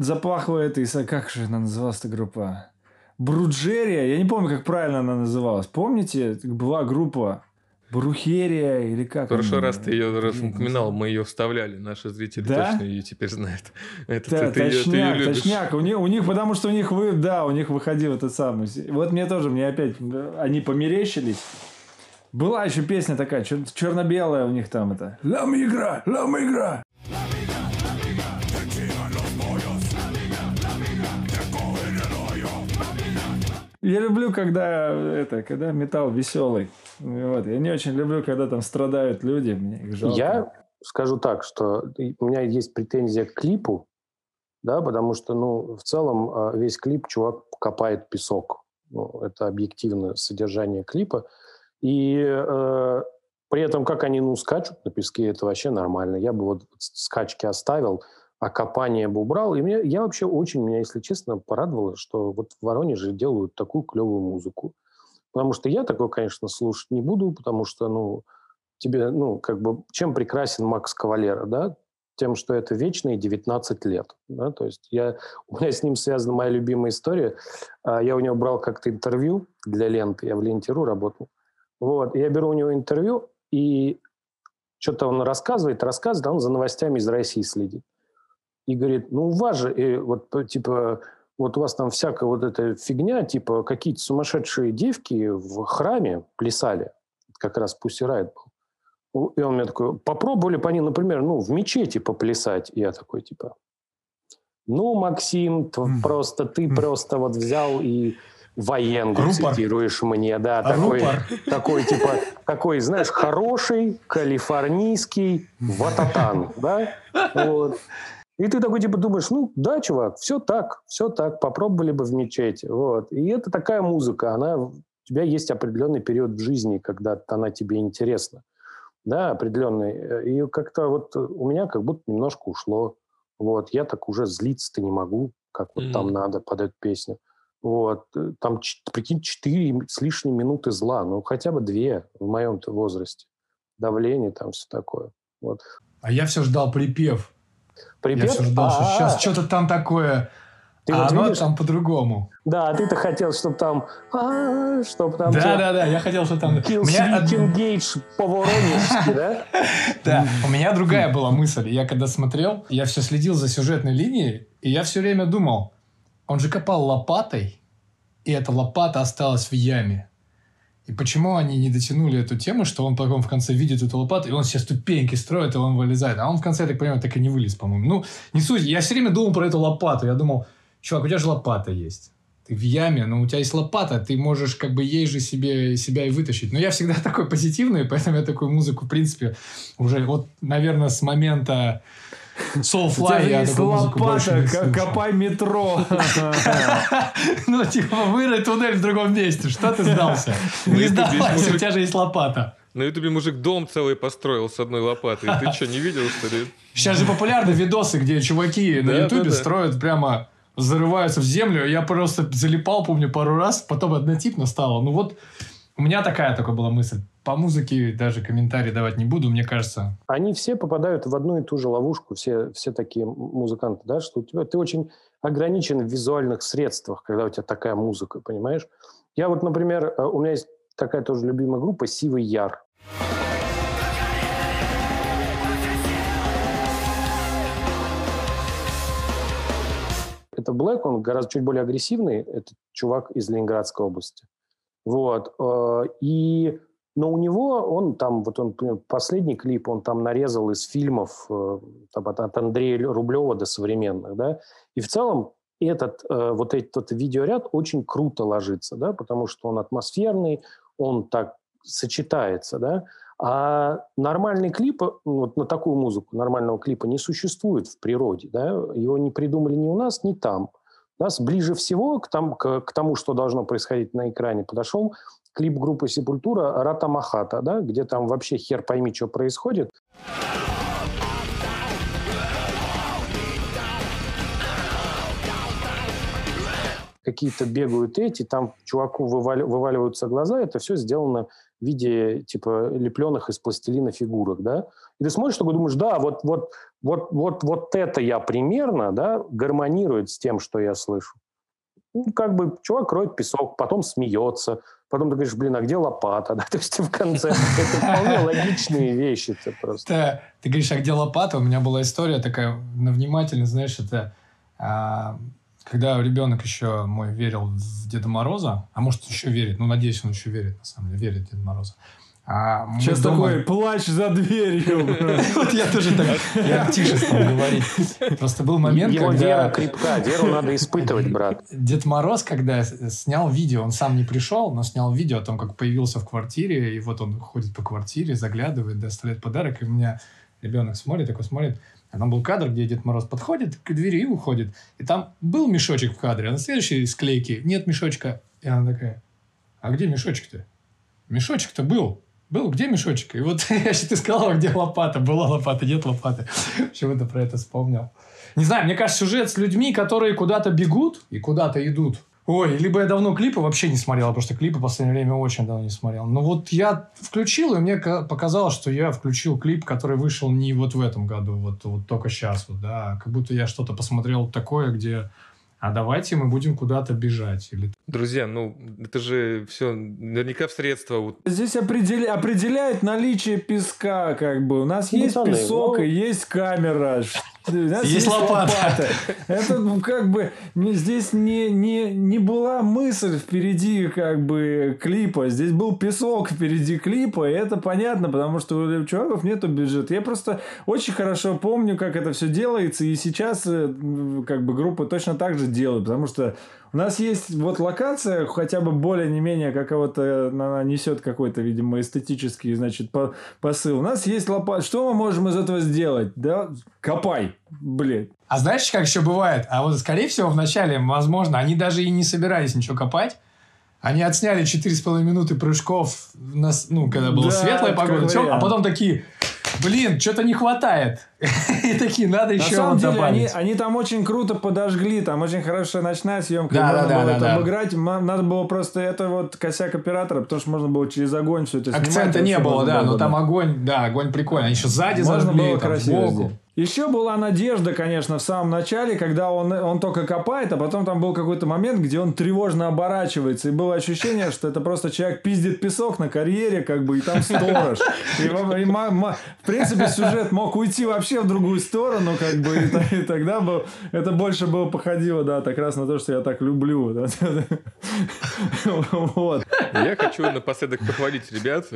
запахло этой... Как же она называлась эта группа? Бруджерия. Я не помню, как правильно она называлась. Помните, была группа Брухерия или как? Хорошо, раз ты ее раз упоминал, мы ее вставляли, наши зрители да? точно ее теперь знают. <laughs> Это да, ты, точняк, ты ее, ты ее точняк. У них, у них, потому что у них вы, да, у них выходил этот самый. Вот мне тоже, мне опять, они померещились. Была еще песня такая, чер- черно-белая у них там это. Лама игра, лама игра. Я люблю, когда это, когда металл веселый. Вот. Я не очень люблю, когда там страдают люди, мне их жалко. Я скажу так, что у меня есть претензия к клипу, да, потому что, ну, в целом а, весь клип чувак копает песок. Ну, это объективное содержание клипа. И э, при этом, как они, ну, скачут на песке, это вообще нормально. Я бы вот скачки оставил, а копание бы убрал. И мне, я вообще очень, меня, если честно, порадовало, что вот в Воронеже делают такую клевую музыку. Потому что я такой, конечно, слушать не буду, потому что, ну, тебе, ну, как бы, чем прекрасен Макс Кавалера, да? Тем, что это вечные 19 лет, да? То есть я, <laughs> у меня с ним связана моя любимая история. А, я у него брал как-то интервью для ленты, я в лентеру работал. Вот, я беру у него интервью, и что-то он рассказывает, рассказывает, а он за новостями из России следит. И говорит, ну, у вас же, и вот, типа, вот у вас там всякая вот эта фигня, типа какие-то сумасшедшие девки в храме плясали, как раз Пусирайт был. И он мне такой, попробовали бы они, например, ну, в мечети поплясать. И я такой, типа, ну, Максим, mm. просто ты mm. просто вот взял и военгу Рупор. цитируешь мне, да, а такой, такой, типа, такой, знаешь, хороший калифорнийский вататан, да, вот. И ты такой типа думаешь, ну да, чувак, все так, все так, попробовали бы в мечети. Вот. И это такая музыка, она, у тебя есть определенный период в жизни, когда она тебе интересна. Да, определенный. И как-то вот у меня как будто немножко ушло. Вот. Я так уже злиться-то не могу, как вот mm-hmm. там надо под эту песню. Вот. Там, прикинь, четыре с лишним минуты зла. Ну, хотя бы две в моем-то возрасте. Давление там, все такое. Вот. А я все ждал припев. Припев? Я все ждал, что сейчас что-то там такое. Ты а вот оно видишь? там по-другому. Да, ты-то хотел, чтобы там... А, чтобы там... Да, да, да, я хотел, чтобы там... Kill меня... Gage по-воронежски, да? <laughs> Да, у меня другая была мысль. Я когда смотрел, я все следил за сюжетной линией, и я все время думал, он же копал лопатой, и эта лопата осталась в яме. И почему они не дотянули эту тему, что он потом в конце видит эту лопату, и он все ступеньки строит, и он вылезает. А он в конце, я так понимаю, так и не вылез, по-моему. Ну, не суть. Я все время думал про эту лопату. Я думал, чувак, у тебя же лопата есть. Ты в яме, но у тебя есть лопата, ты можешь как бы ей же себе, себя и вытащить. Но я всегда <laughs> такой позитивный, поэтому я такую музыку, в принципе, уже вот, наверное, с момента Soulfly, я не слушаю. копай метро. <laughs> Ну, типа, вырой туннель в другом месте. Что ты сдался? Не сдавайся, у тебя же есть лопата. На ютубе мужик дом целый построил с одной лопатой. Ты что, не видел, что ли? Сейчас же популярны видосы, где чуваки на ютубе строят прямо зарываются в землю. Я просто залипал, помню, пару раз, потом однотипно стало. Ну вот у меня такая только была мысль. По музыке даже комментарий давать не буду, мне кажется. Они все попадают в одну и ту же ловушку, все, все такие музыканты, да, что у тебя ты очень ограничен в визуальных средствах, когда у тебя такая музыка, понимаешь? Я вот, например, э, у меня есть такая тоже любимая группа «Сивый Яр». Это Black, он гораздо чуть более агрессивный, это чувак из Ленинградской области. Вот. Э, и, но у него, он там, вот он, последний клип, он там нарезал из фильмов э, там, от, Андрея Рублева до современных, да, и в целом этот, э, вот этот видеоряд очень круто ложится, да, потому что он атмосферный, он так сочетается, да, а нормальный клип, вот на такую музыку, нормального клипа не существует в природе, да, его не придумали ни у нас, ни там. Нас ближе всего к, там, к, к тому, что должно происходить на экране, подошел клип группы «Сепультура» «Рата Махата», да, где там вообще хер пойми, что происходит. Какие-то бегают эти, там чуваку вывали, вываливаются глаза, это все сделано в виде типа лепленных из пластилина фигурок, да. И ты смотришь, такой думаешь, да, вот, вот, вот, вот, вот это я примерно, да, гармонирует с тем, что я слышу. Ну, как бы чувак роет песок, потом смеется, потом ты говоришь, блин, а где лопата? <laughs> Да? То есть в конце это вполне логичные вещи. Это просто. Ты говоришь, а где лопата? У меня была история такая, на внимательно, знаешь, это а, когда ребенок еще мой верил в Деда Мороза, а может еще верит, ну, надеюсь, он еще верит, на самом деле, верит в Деда Мороза. Сейчас дома... такой плач за дверью. <laughs> Вот я тоже так, я тише стал говорить. Просто был момент, Его вера крепка, веру надо испытывать, брат. Дед Мороз, когда снял видео, он сам не пришел, но снял видео о том, как появился в квартире, и вот он ходит по квартире, заглядывает, доставляет подарок, и у меня ребенок смотрит, такой смотрит, а там был кадр, где Дед Мороз подходит к двери и уходит. И там был мешочек в кадре, а на следующей склейке нет мешочка. И она такая, а где мешочек-то? Мешочек-то был. Был, где мешочек? И вот <laughs> я сейчас ты сказала, где лопата. Была лопата, нет лопаты. <laughs> Почему-то про это вспомнил. Не знаю, мне кажется, сюжет с людьми, которые куда-то бегут и куда-то идут. Ой, либо я давно клипы вообще не смотрел, потому что клипы в последнее время очень давно не смотрел. Но вот я включил, и мне показалось, что я включил клип, который вышел не вот в этом году, вот, вот только сейчас, вот, да, как будто я что-то посмотрел такое, где а давайте мы будем куда-то бежать. Или... Друзья, ну это же все наверняка в средства. Здесь определя... определяет наличие песка, как бы. У нас ну, есть песок ну... и есть камера. Есть, есть лопата. лопата. Это ну, как бы здесь не, не, не была мысль впереди как бы клипа. Здесь был песок впереди клипа. И это понятно, потому что у чуваков нету бюджета. Я просто очень хорошо помню, как это все делается. И сейчас э, как бы группы точно так же делают. Потому что у нас есть вот локация, хотя бы более не менее какого-то, она несет какой-то, видимо, эстетический, значит, по посыл. У нас есть лопата. Что мы можем из этого сделать? Да, копай, блин. А знаешь, как еще бывает? А вот, скорее всего, вначале, возможно, они даже и не собирались ничего копать. Они отсняли 4,5 минуты прыжков, ну, когда была да, светлая погода, а потом такие, блин, что-то не хватает. <laughs> И такие, надо еще На самом деле, они, они там очень круто подожгли, там очень хорошая ночная съемка. Да, да, да, было да, это да. обыграть. Надо было просто, это вот косяк оператора, потому что можно было через огонь все это снимать. Акцента не было, да, но там огонь, да, огонь прикольный. Они еще сзади можно зажгли, было там, сбоку. Еще была надежда, конечно, в самом начале, когда он, он только копает, а потом там был какой-то момент, где он тревожно оборачивается. И было ощущение, что это просто человек пиздит песок на карьере, как бы, и там сторож. И, и, и, в принципе, сюжет мог уйти вообще в другую сторону, как бы, и, и тогда бы это больше было походило, да, так раз на то, что я так люблю. Да. Вот. Я хочу напоследок похвалить ребят.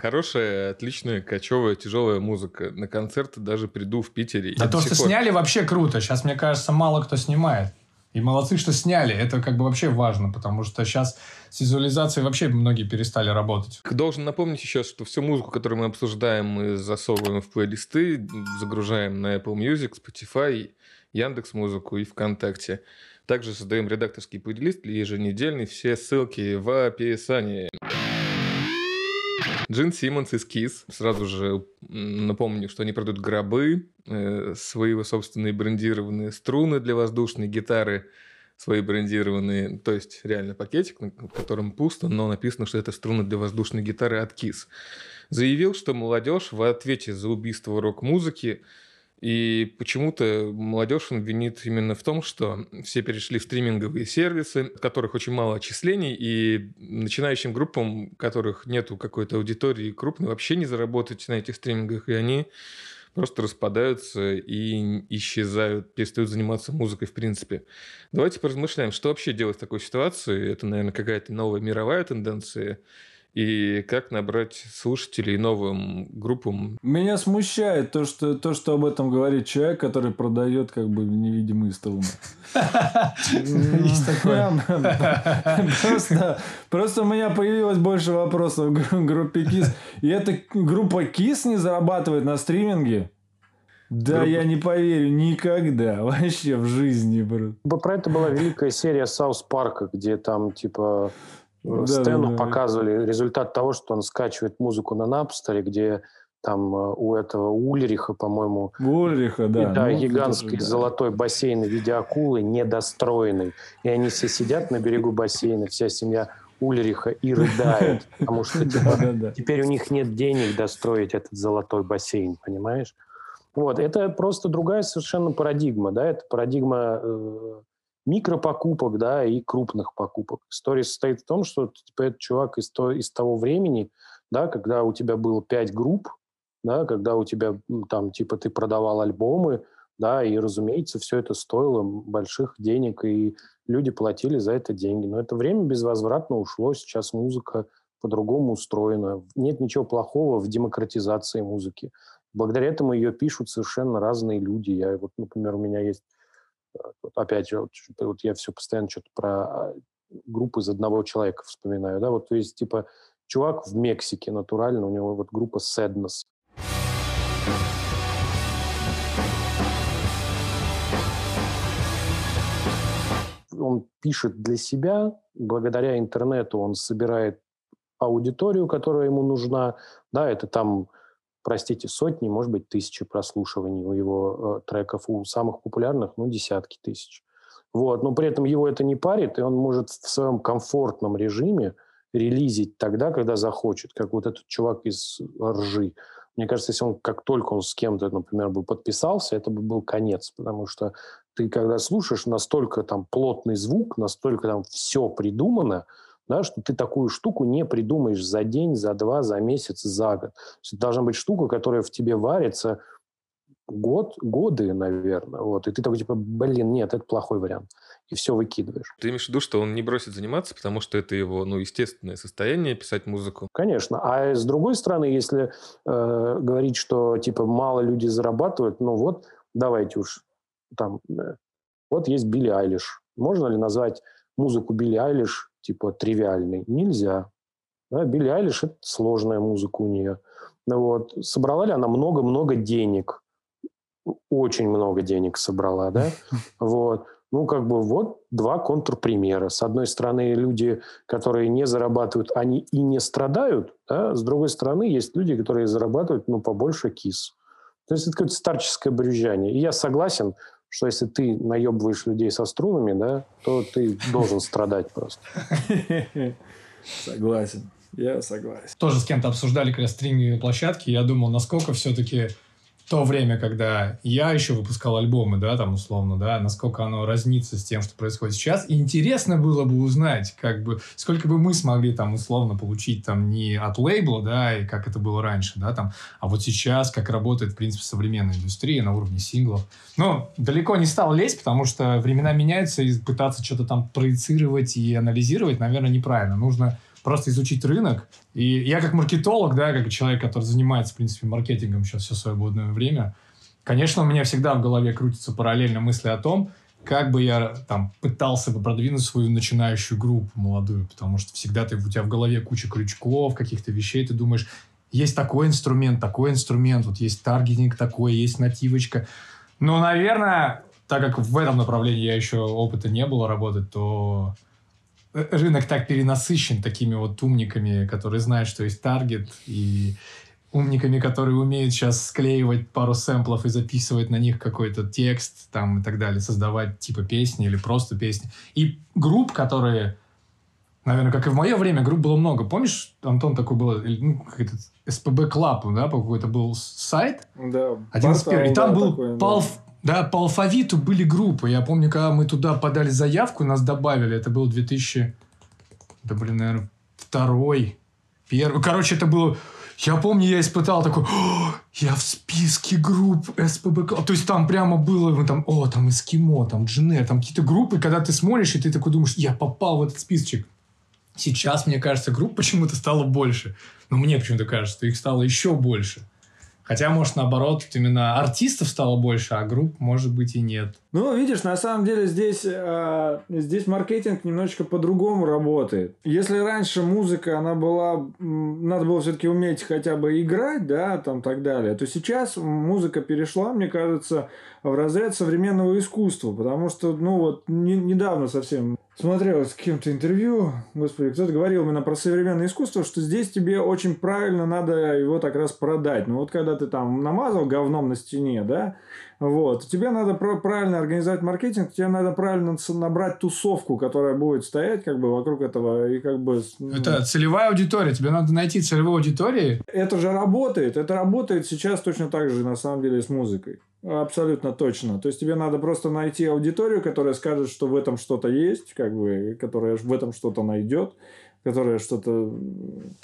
Хорошая, отличная, кочевая, тяжелая музыка. На концерты даже приду в Питере Питере. А то, что сняли, вообще круто. Сейчас, мне кажется, мало кто снимает. И молодцы, что сняли. Это как бы вообще важно, потому что сейчас с визуализацией вообще многие перестали работать. Должен напомнить еще, что всю музыку, которую мы обсуждаем, мы засовываем в плейлисты, загружаем на Apple Music, Spotify, Яндекс Музыку и ВКонтакте. Также создаем редакторский плейлист еженедельный. Все ссылки в описании. Джин Симмонс из Кис. Сразу же напомню, что они продают гробы, э, свои собственные брендированные струны для воздушной гитары, свои брендированные, то есть реально пакетик, на котором пусто, но написано, что это струны для воздушной гитары от Кис. Заявил, что молодежь в ответе за убийство рок-музыки и почему-то молодежь он винит именно в том, что все перешли в стриминговые сервисы, в которых очень мало отчислений, и начинающим группам, которых нету какой-то аудитории крупной, вообще не заработать на этих стримингах, и они просто распадаются и исчезают, перестают заниматься музыкой в принципе. Давайте поразмышляем, что вообще делать в такой ситуации. Это, наверное, какая-то новая мировая тенденция – и как набрать слушателей новым группам. Меня смущает то, что, то, что об этом говорит человек, который продает как бы невидимые струны. Есть такое. Просто у меня появилось больше вопросов к группе КИС. И эта группа КИС не зарабатывает на стриминге? Да, я не поверю никогда, вообще в жизни. Про это была великая серия Саус Парка, где там типа да, Стэну да, да. показывали результат того, что он скачивает музыку на Напстере, где там э, у этого Ульриха, по-моему... Ульриха, да. И, да, ну, гигантский тоже, да. золотой бассейн в виде акулы, недостроенный. И они все сидят на берегу бассейна, вся семья Ульриха и рыдает, <laughs> потому что типа, теперь у них нет денег достроить этот золотой бассейн, понимаешь? Вот, это просто другая совершенно парадигма, да, это парадигма э, микропокупок, да, и крупных покупок. История состоит в том, что типа, этот чувак из, то, из того времени, да, когда у тебя было пять групп, да, когда у тебя там, типа, ты продавал альбомы, да, и, разумеется, все это стоило больших денег, и люди платили за это деньги. Но это время безвозвратно ушло, сейчас музыка по-другому устроена. Нет ничего плохого в демократизации музыки. Благодаря этому ее пишут совершенно разные люди. Я, вот, например, у меня есть вот опять вот, вот я все постоянно что-то про а, группы из одного человека вспоминаю, да, вот то есть типа чувак в Мексике натурально, у него вот группа Sadness. Он пишет для себя, благодаря интернету он собирает аудиторию, которая ему нужна, да, это там простите, сотни, может быть, тысячи прослушиваний у его э, треков, у самых популярных, ну, десятки тысяч. Вот. Но при этом его это не парит, и он может в своем комфортном режиме релизить тогда, когда захочет, как вот этот чувак из ржи. Мне кажется, если он, как только он с кем-то, например, бы подписался, это бы был конец, потому что ты, когда слушаешь, настолько там плотный звук, настолько там все придумано, да, что ты такую штуку не придумаешь за день, за два, за месяц, за год. это должна быть штука, которая в тебе варится год, годы, наверное. Вот. И ты такой, типа, блин, нет, это плохой вариант. И все выкидываешь. Ты имеешь в виду, что он не бросит заниматься, потому что это его, ну, естественное состояние писать музыку? Конечно. А с другой стороны, если э, говорить, что, типа, мало людей зарабатывают, ну вот, давайте уж там, э, вот есть Билли Айлиш. Можно ли назвать музыку Билли Айлиш типа тривиальный. Нельзя. Да, Билли Айлиш – это сложная музыка у нее. Вот. Собрала ли она много-много денег? Очень много денег собрала, да? <laughs> Вот. Ну, как бы вот два контрпримера. С одной стороны, люди, которые не зарабатывают, они и не страдают. Да? С другой стороны, есть люди, которые зарабатывают, ну, побольше кис. То есть это какое-то старческое брюзжание. И я согласен, что если ты наебываешь людей со струнами, да, то ты должен страдать просто. <laughs> Согласен. Я согласен. Тоже с кем-то обсуждали как раз стринговые площадки. Я думал, насколько все-таки то время, когда я еще выпускал альбомы, да, там условно, да, насколько оно разнится с тем, что происходит сейчас. И интересно было бы узнать, как бы, сколько бы мы смогли там условно получить там не от лейбла, да, и как это было раньше, да, там, а вот сейчас, как работает, в принципе, современная индустрия на уровне синглов. Но далеко не стал лезть, потому что времена меняются, и пытаться что-то там проецировать и анализировать, наверное, неправильно. Нужно просто изучить рынок. И я как маркетолог, да, как человек, который занимается, в принципе, маркетингом сейчас все свободное время, конечно, у меня всегда в голове крутятся параллельно мысли о том, как бы я там пытался бы продвинуть свою начинающую группу молодую, потому что всегда ты, у тебя в голове куча крючков, каких-то вещей, ты думаешь, есть такой инструмент, такой инструмент, вот есть таргетинг такой, есть нативочка. Но, наверное, так как в этом направлении я еще опыта не было работать, то рынок так перенасыщен такими вот умниками, которые знают, что есть таргет, и умниками, которые умеют сейчас склеивать пару сэмплов и записывать на них какой-то текст там и так далее, создавать типа песни или просто песни. И групп, которые, наверное, как и в мое время, групп было много. Помнишь, Антон, такой был, ну, этот СПБ Club, да, какой-то был сайт? Да. Один из первых. И там да, был такой, по, да. Да, по алфавиту были группы. Я помню, когда мы туда подали заявку, нас добавили, это был 2000, да, блин, наверное, второй, первый. Короче, это было я помню, я испытал такой, я в списке групп СПБК. То есть там прямо было, ну, там, о, там Эскимо, там Jane Air, там какие-то группы, когда ты смотришь, и ты такой думаешь, я попал в этот списочек. Сейчас, мне кажется, групп почему-то стало больше. Но мне почему-то кажется, что их стало еще больше. Хотя, может, наоборот, именно артистов стало больше, а групп, может быть, и нет. Ну, видишь, на самом деле здесь, э, здесь маркетинг немножечко по-другому работает. Если раньше музыка, она была, надо было все-таки уметь хотя бы играть, да, там так далее, то сейчас музыка перешла, мне кажется, в разряд современного искусства, потому что, ну вот, не, недавно совсем смотрел с кем-то интервью, господи, кто-то говорил именно про современное искусство, что здесь тебе очень правильно надо его так раз продать. Ну вот когда ты там намазал говном на стене, да, вот, тебе надо правильно организовать маркетинг, тебе надо правильно набрать тусовку, которая будет стоять как бы вокруг этого и как бы... Ну, это целевая аудитория, тебе надо найти целевую аудиторию. Это же работает, это работает сейчас точно так же на самом деле с музыкой. Абсолютно точно. То есть тебе надо просто найти аудиторию, которая скажет, что в этом что-то есть, как бы, которая в этом что-то найдет, которая что-то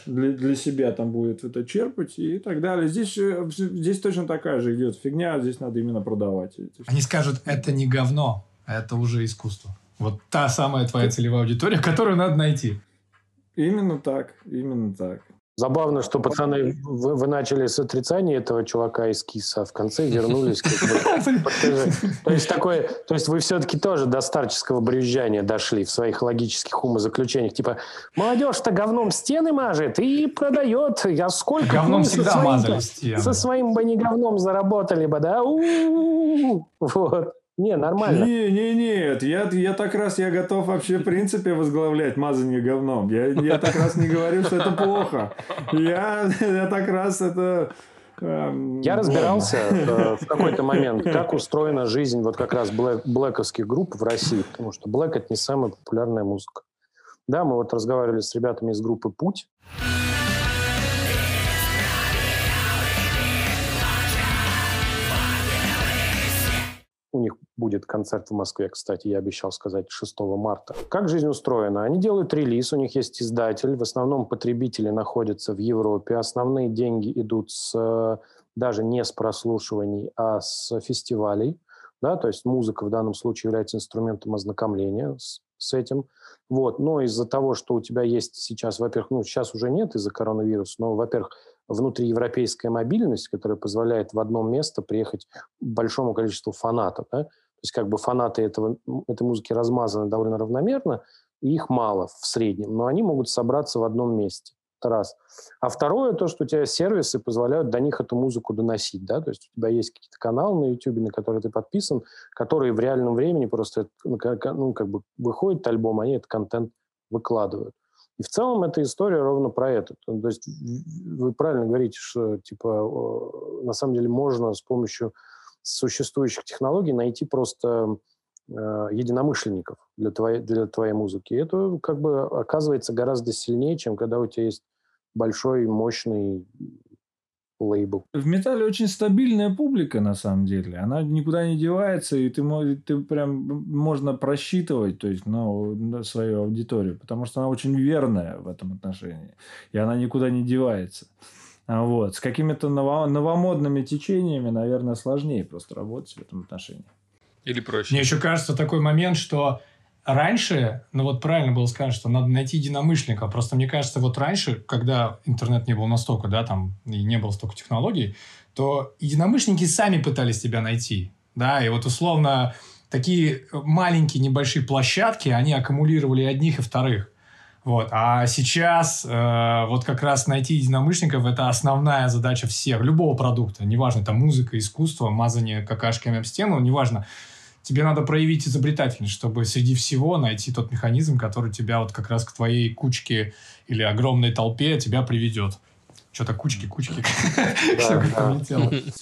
для, для себя там будет это черпать и так далее. Здесь, э, здесь точно такая же идет фигня, здесь надо именно продавать. Они скажут, это не говно, а это уже искусство. Вот та самая твоя целевая аудитория, которую надо найти. Именно так, именно так. Забавно, что пацаны, вы, вы начали с отрицания этого чувака из КИСа, а в конце <laughs> вернулись к <laughs> То есть такое, то есть вы все-таки тоже до старческого брюзжания дошли в своих логических умозаключениях. Типа, молодежь-то говном стены мажет и продает. Я сколько говном всегда мазали стены. Со своим бы не говном заработали бы, да? Вот. Не, нормально. Не, не, нет. Я, я так раз я готов вообще в принципе возглавлять мазание говном. Я, я так раз не говорю, что это плохо. Я, я так раз это... Эм, я разбирался э, в какой-то момент, как устроена жизнь вот как раз блэк, блэковских групп в России, потому что блэк – это не самая популярная музыка. Да, мы вот разговаривали с ребятами из группы «Путь», У них будет концерт в Москве, кстати, я обещал сказать 6 марта. Как жизнь устроена? Они делают релиз, у них есть издатель, в основном потребители находятся в Европе, основные деньги идут с, даже не с прослушиваний, а с фестивалей. Да, то есть музыка в данном случае является инструментом ознакомления с, с этим. Вот. Но из-за того, что у тебя есть сейчас, во-первых, ну, сейчас уже нет из-за коронавируса, но, во-первых, внутриевропейская мобильность, которая позволяет в одно место приехать большому количеству фанатов. Да? Есть как бы фанаты этого, этой музыки размазаны довольно равномерно, и их мало в среднем, но они могут собраться в одном месте. Это раз. А второе, то, что у тебя сервисы позволяют до них эту музыку доносить. Да? То есть у тебя есть какие-то каналы на YouTube, на которые ты подписан, которые в реальном времени просто ну, ну, как бы выходит альбом, они этот контент выкладывают. И в целом эта история ровно про это. То есть вы правильно говорите, что типа на самом деле можно с помощью существующих технологий найти просто э, единомышленников для твоей, для твоей музыки. И это как бы оказывается гораздо сильнее, чем когда у тебя есть большой, мощный лейбл. В металле очень стабильная публика, на самом деле. Она никуда не девается, и ты, ты прям можно просчитывать то есть, ну, свою аудиторию, потому что она очень верная в этом отношении. И она никуда не девается. А вот. С какими-то новомодными течениями, наверное, сложнее просто работать в этом отношении. Или проще. Мне еще кажется такой момент, что раньше, ну вот правильно было сказано, что надо найти единомышленника. Просто мне кажется, вот раньше, когда интернет не был настолько, да, там, и не было столько технологий, то единомышленники сами пытались тебя найти. Да, и вот условно такие маленькие небольшие площадки, они аккумулировали одних и вторых. Вот. А сейчас э, вот как раз найти единомышленников – это основная задача всех, любого продукта. Неважно, это музыка, искусство, мазание какашками об стену, неважно. Тебе надо проявить изобретательность, чтобы среди всего найти тот механизм, который тебя вот как раз к твоей кучке или огромной толпе тебя приведет. Что-то кучки, кучки.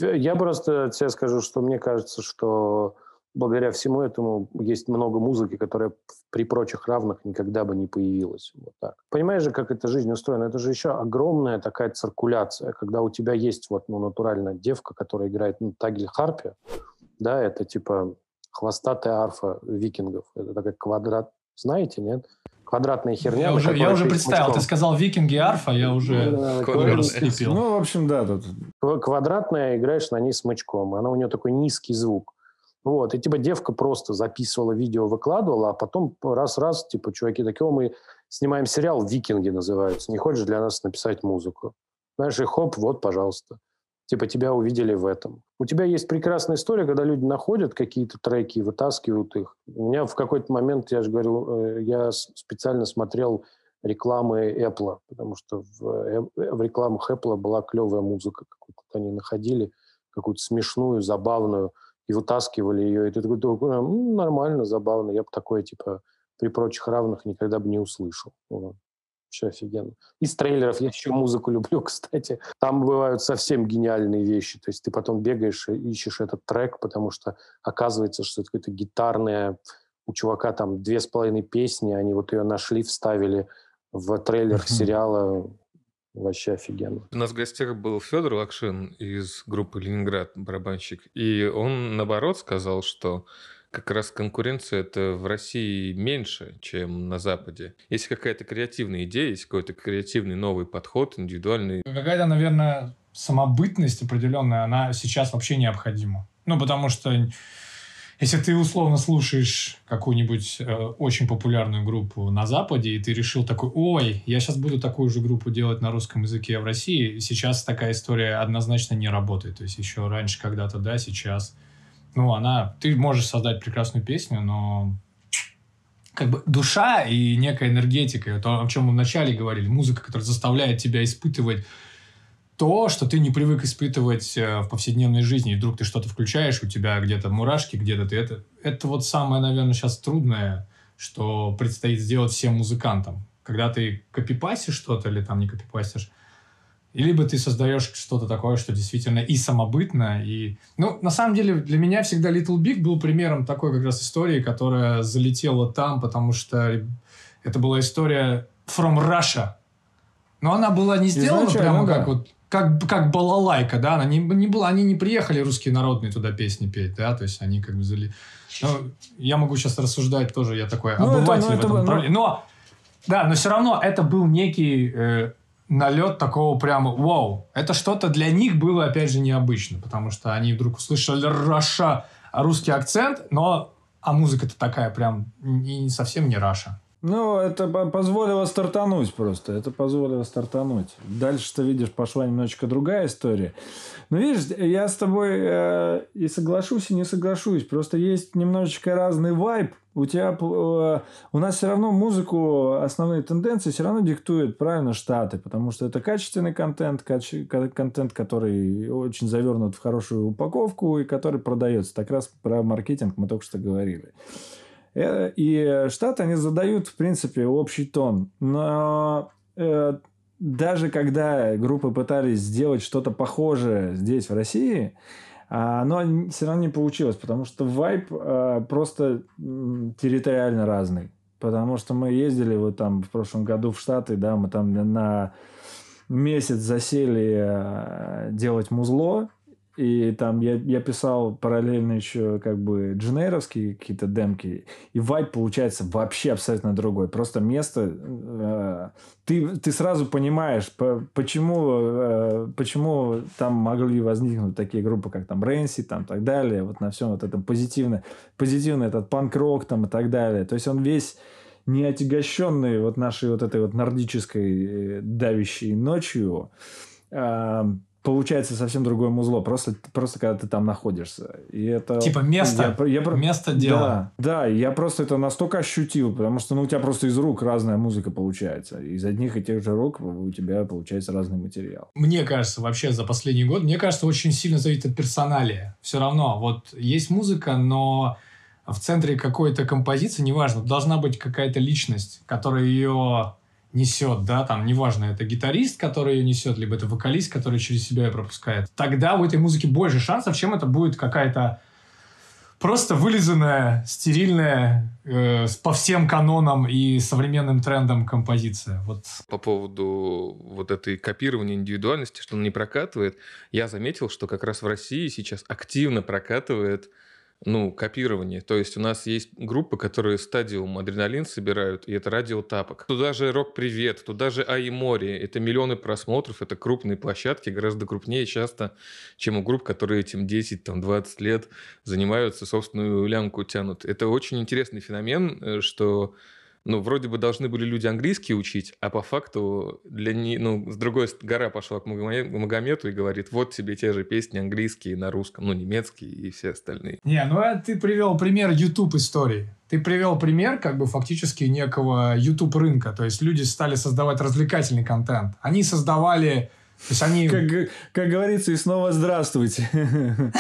<laughs> Я просто тебе скажу, что мне кажется, что благодаря всему этому есть много музыки, которая при прочих равных никогда бы не появилась. Вот так. Понимаешь же, как эта жизнь устроена? Это же еще огромная такая циркуляция, когда у тебя есть вот ну, натуральная девка, которая играет на тагель-харпе, да, это типа хвостатая арфа викингов. Это такой квадрат, знаете, нет? Квадратная херня. Я уже, я уже представил, мучком. ты сказал викинги арфа, я уже Ну, в общем, да. Тут... Квадратная, играешь на ней смычком. Она у нее такой низкий звук. Вот, и типа девка просто записывала видео, выкладывала, а потом раз-раз, типа, чуваки, такие, мы снимаем сериал «Викинги» называется, не хочешь для нас написать музыку? Знаешь, и хоп, вот, пожалуйста. Типа тебя увидели в этом. У тебя есть прекрасная история, когда люди находят какие-то треки и вытаскивают их. У меня в какой-то момент, я же говорю, э, я специально смотрел рекламы Apple, потому что в, э, в рекламах Apple была клевая музыка. Какую-то они находили, какую-то смешную, забавную и вытаскивали ее. И ты такой, ну, нормально, забавно. Я бы такое, типа, при прочих равных никогда бы не услышал. Вот. Вообще офигенно. Из трейлеров я еще музыку люблю, <laughs> кстати. Там бывают совсем гениальные вещи. То есть ты потом бегаешь и ищешь этот трек, потому что оказывается, что это какое-то гитарное... У чувака там две с половиной песни, они вот ее нашли, вставили в трейлер сериала Вообще офигенно. У нас в гостях был Федор Лакшин из группы «Ленинград», барабанщик. И он, наоборот, сказал, что как раз конкуренция это в России меньше, чем на Западе. Есть какая-то креативная идея, есть какой-то креативный новый подход, индивидуальный. Какая-то, наверное, самобытность определенная, она сейчас вообще необходима. Ну, потому что если ты условно слушаешь какую-нибудь э, очень популярную группу на Западе, и ты решил такой, ой, я сейчас буду такую же группу делать на русском языке в России, сейчас такая история однозначно не работает. То есть еще раньше когда-то, да, сейчас. Ну, она... Ты можешь создать прекрасную песню, но как бы душа и некая энергетика, то, о чем мы вначале говорили, музыка, которая заставляет тебя испытывать то, что ты не привык испытывать э, в повседневной жизни, и вдруг ты что-то включаешь, у тебя где-то мурашки, где-то ты это... Это вот самое, наверное, сейчас трудное, что предстоит сделать всем музыкантам. Когда ты копипастишь что-то или там не копипастишь, и либо ты создаешь что-то такое, что действительно и самобытно, и... Ну, на самом деле, для меня всегда Little Big был примером такой как раз истории, которая залетела там, потому что это была история from Russia. Но она была не сделана прямо да. как вот как, как балалайка, да, она не, не была, они не приехали русские народные туда песни петь, да, то есть они как бы зали... Ну, я могу сейчас рассуждать тоже, я такой ну, обыватель это, ну, в этом это, направлении. Но, да, но все равно это был некий э, налет такого прямо вау. Это что-то для них было, опять же, необычно, потому что они вдруг услышали Russia, русский акцент, но а музыка-то такая прям не, совсем не Russia. Ну, это позволило стартануть просто. Это позволило стартануть. Дальше ты видишь, пошла немножечко другая история. Но видишь, я с тобой э, и соглашусь, и не соглашусь. Просто есть немножечко разный вайб. У тебя, э, у нас все равно музыку, основные тенденции все равно диктуют правильно Штаты, потому что это качественный контент, каче, контент, который очень завернут в хорошую упаковку и который продается. Так раз про маркетинг мы только что говорили. Э, и Штаты, они задают, в принципе, общий тон. Но э, даже когда группы пытались сделать что-то похожее здесь, в России, а, оно все равно не получилось, потому что вайп э, просто территориально разный. Потому что мы ездили вот там в прошлом году в Штаты, да, мы там на месяц засели делать музло, и там я, я писал параллельно еще как бы дженейровские какие-то демки. И вайп получается вообще абсолютно другой. Просто место... Э, ты, ты сразу понимаешь, по, почему, э, почему там могли возникнуть такие группы, как там Рэнси, там так далее. Вот на всем вот этом позитивно, позитивный этот панк-рок там и так далее. То есть он весь не отягощенный вот нашей вот этой вот нордической э, давящей ночью. Э, получается совсем другое музло, просто, просто когда ты там находишься. И это, типа место, я, я, место дела. Да, да, я просто это настолько ощутил, потому что ну, у тебя просто из рук разная музыка получается. Из одних и тех же рук у тебя получается разный материал. Мне кажется, вообще за последний год, мне кажется, очень сильно зависит от персоналия. Все равно, вот есть музыка, но в центре какой-то композиции, неважно, должна быть какая-то личность, которая ее несет, да, там, неважно, это гитарист, который ее несет, либо это вокалист, который через себя ее пропускает, тогда у этой музыки больше шансов, чем это будет какая-то просто вылизанная, стерильная, э, по всем канонам и современным трендам композиция. Вот. По поводу вот этой копирования индивидуальности, что он не прокатывает, я заметил, что как раз в России сейчас активно прокатывает ну, копирование. То есть у нас есть группы, которые стадиум адреналин собирают, и это радио тапок. Туда же Рок Привет, туда же Аи Море. Это миллионы просмотров, это крупные площадки, гораздо крупнее часто, чем у групп, которые этим 10, там, 20 лет занимаются, собственную лямку тянут. Это очень интересный феномен, э, что ну, вроде бы должны были люди английский учить, а по факту для не, ну, с другой гора пошла к Магомету и говорит, вот тебе те же песни английские на русском, ну, немецкие и все остальные. Не, ну, а ты привел пример YouTube истории. Ты привел пример, как бы, фактически некого YouTube рынка. То есть люди стали создавать развлекательный контент. Они создавали... То есть они... Как, как говорится, и снова здравствуйте. <laughs>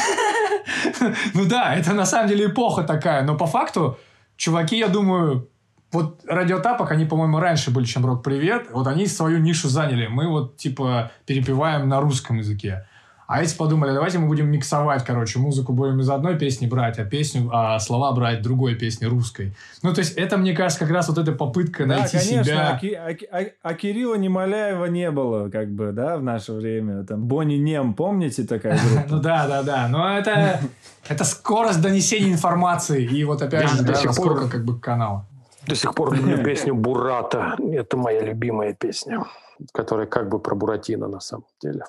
Ну да, это на самом деле эпоха такая. Но по факту, чуваки, я думаю, вот радиотапок, они, по-моему, раньше были, чем Рок Привет. Вот они свою нишу заняли. Мы вот, типа, перепеваем на русском языке. А эти подумали, давайте мы будем миксовать, короче, музыку будем из одной песни брать, а песню, а слова брать другой песни русской. Ну, то есть это, мне кажется, как раз вот эта попытка да, найти конечно, себя. А, а, а, а Кирилла Немоляева не было, как бы, да, в наше время. Там Бонни Нем, помните такая <laughs> группа? Ну да, да, да. Но это, <laughs> это скорость донесения информации. И вот опять же, да, насколько как бы канал. До сих пор люблю <laughs> песню Бурата. Это моя любимая песня, которая как бы про Буратино на самом деле.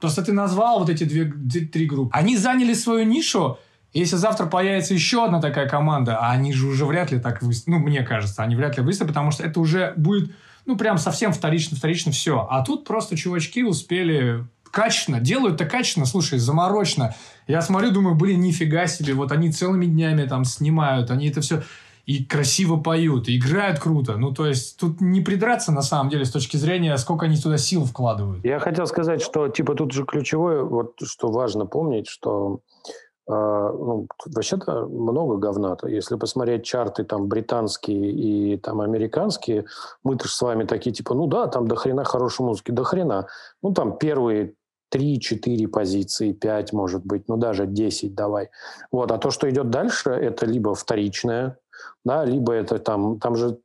Просто ты назвал вот эти две, три группы. Они заняли свою нишу, если завтра появится еще одна такая команда, а они же уже вряд ли так выступят, ну, мне кажется, они вряд ли выступят, потому что это уже будет, ну, прям совсем вторично, вторично все. А тут просто чувачки успели качественно, делают-то качественно, слушай, заморочно. Я смотрю, думаю, блин, нифига себе, вот они целыми днями там снимают, они это все и красиво поют, и играют круто. Ну, то есть, тут не придраться, на самом деле, с точки зрения, сколько они туда сил вкладывают. Я хотел сказать, что, типа, тут же ключевое, вот, что важно помнить, что э, ну, вообще-то много говна-то. Если посмотреть чарты там британские и там американские, мы-то с вами такие, типа, ну да, там до хрена хорошей музыки, до хрена. Ну, там первые 3-4 позиции, 5, может быть, ну даже 10 давай. Вот. А то, что идет дальше, это либо вторичное, да, либо это там, там же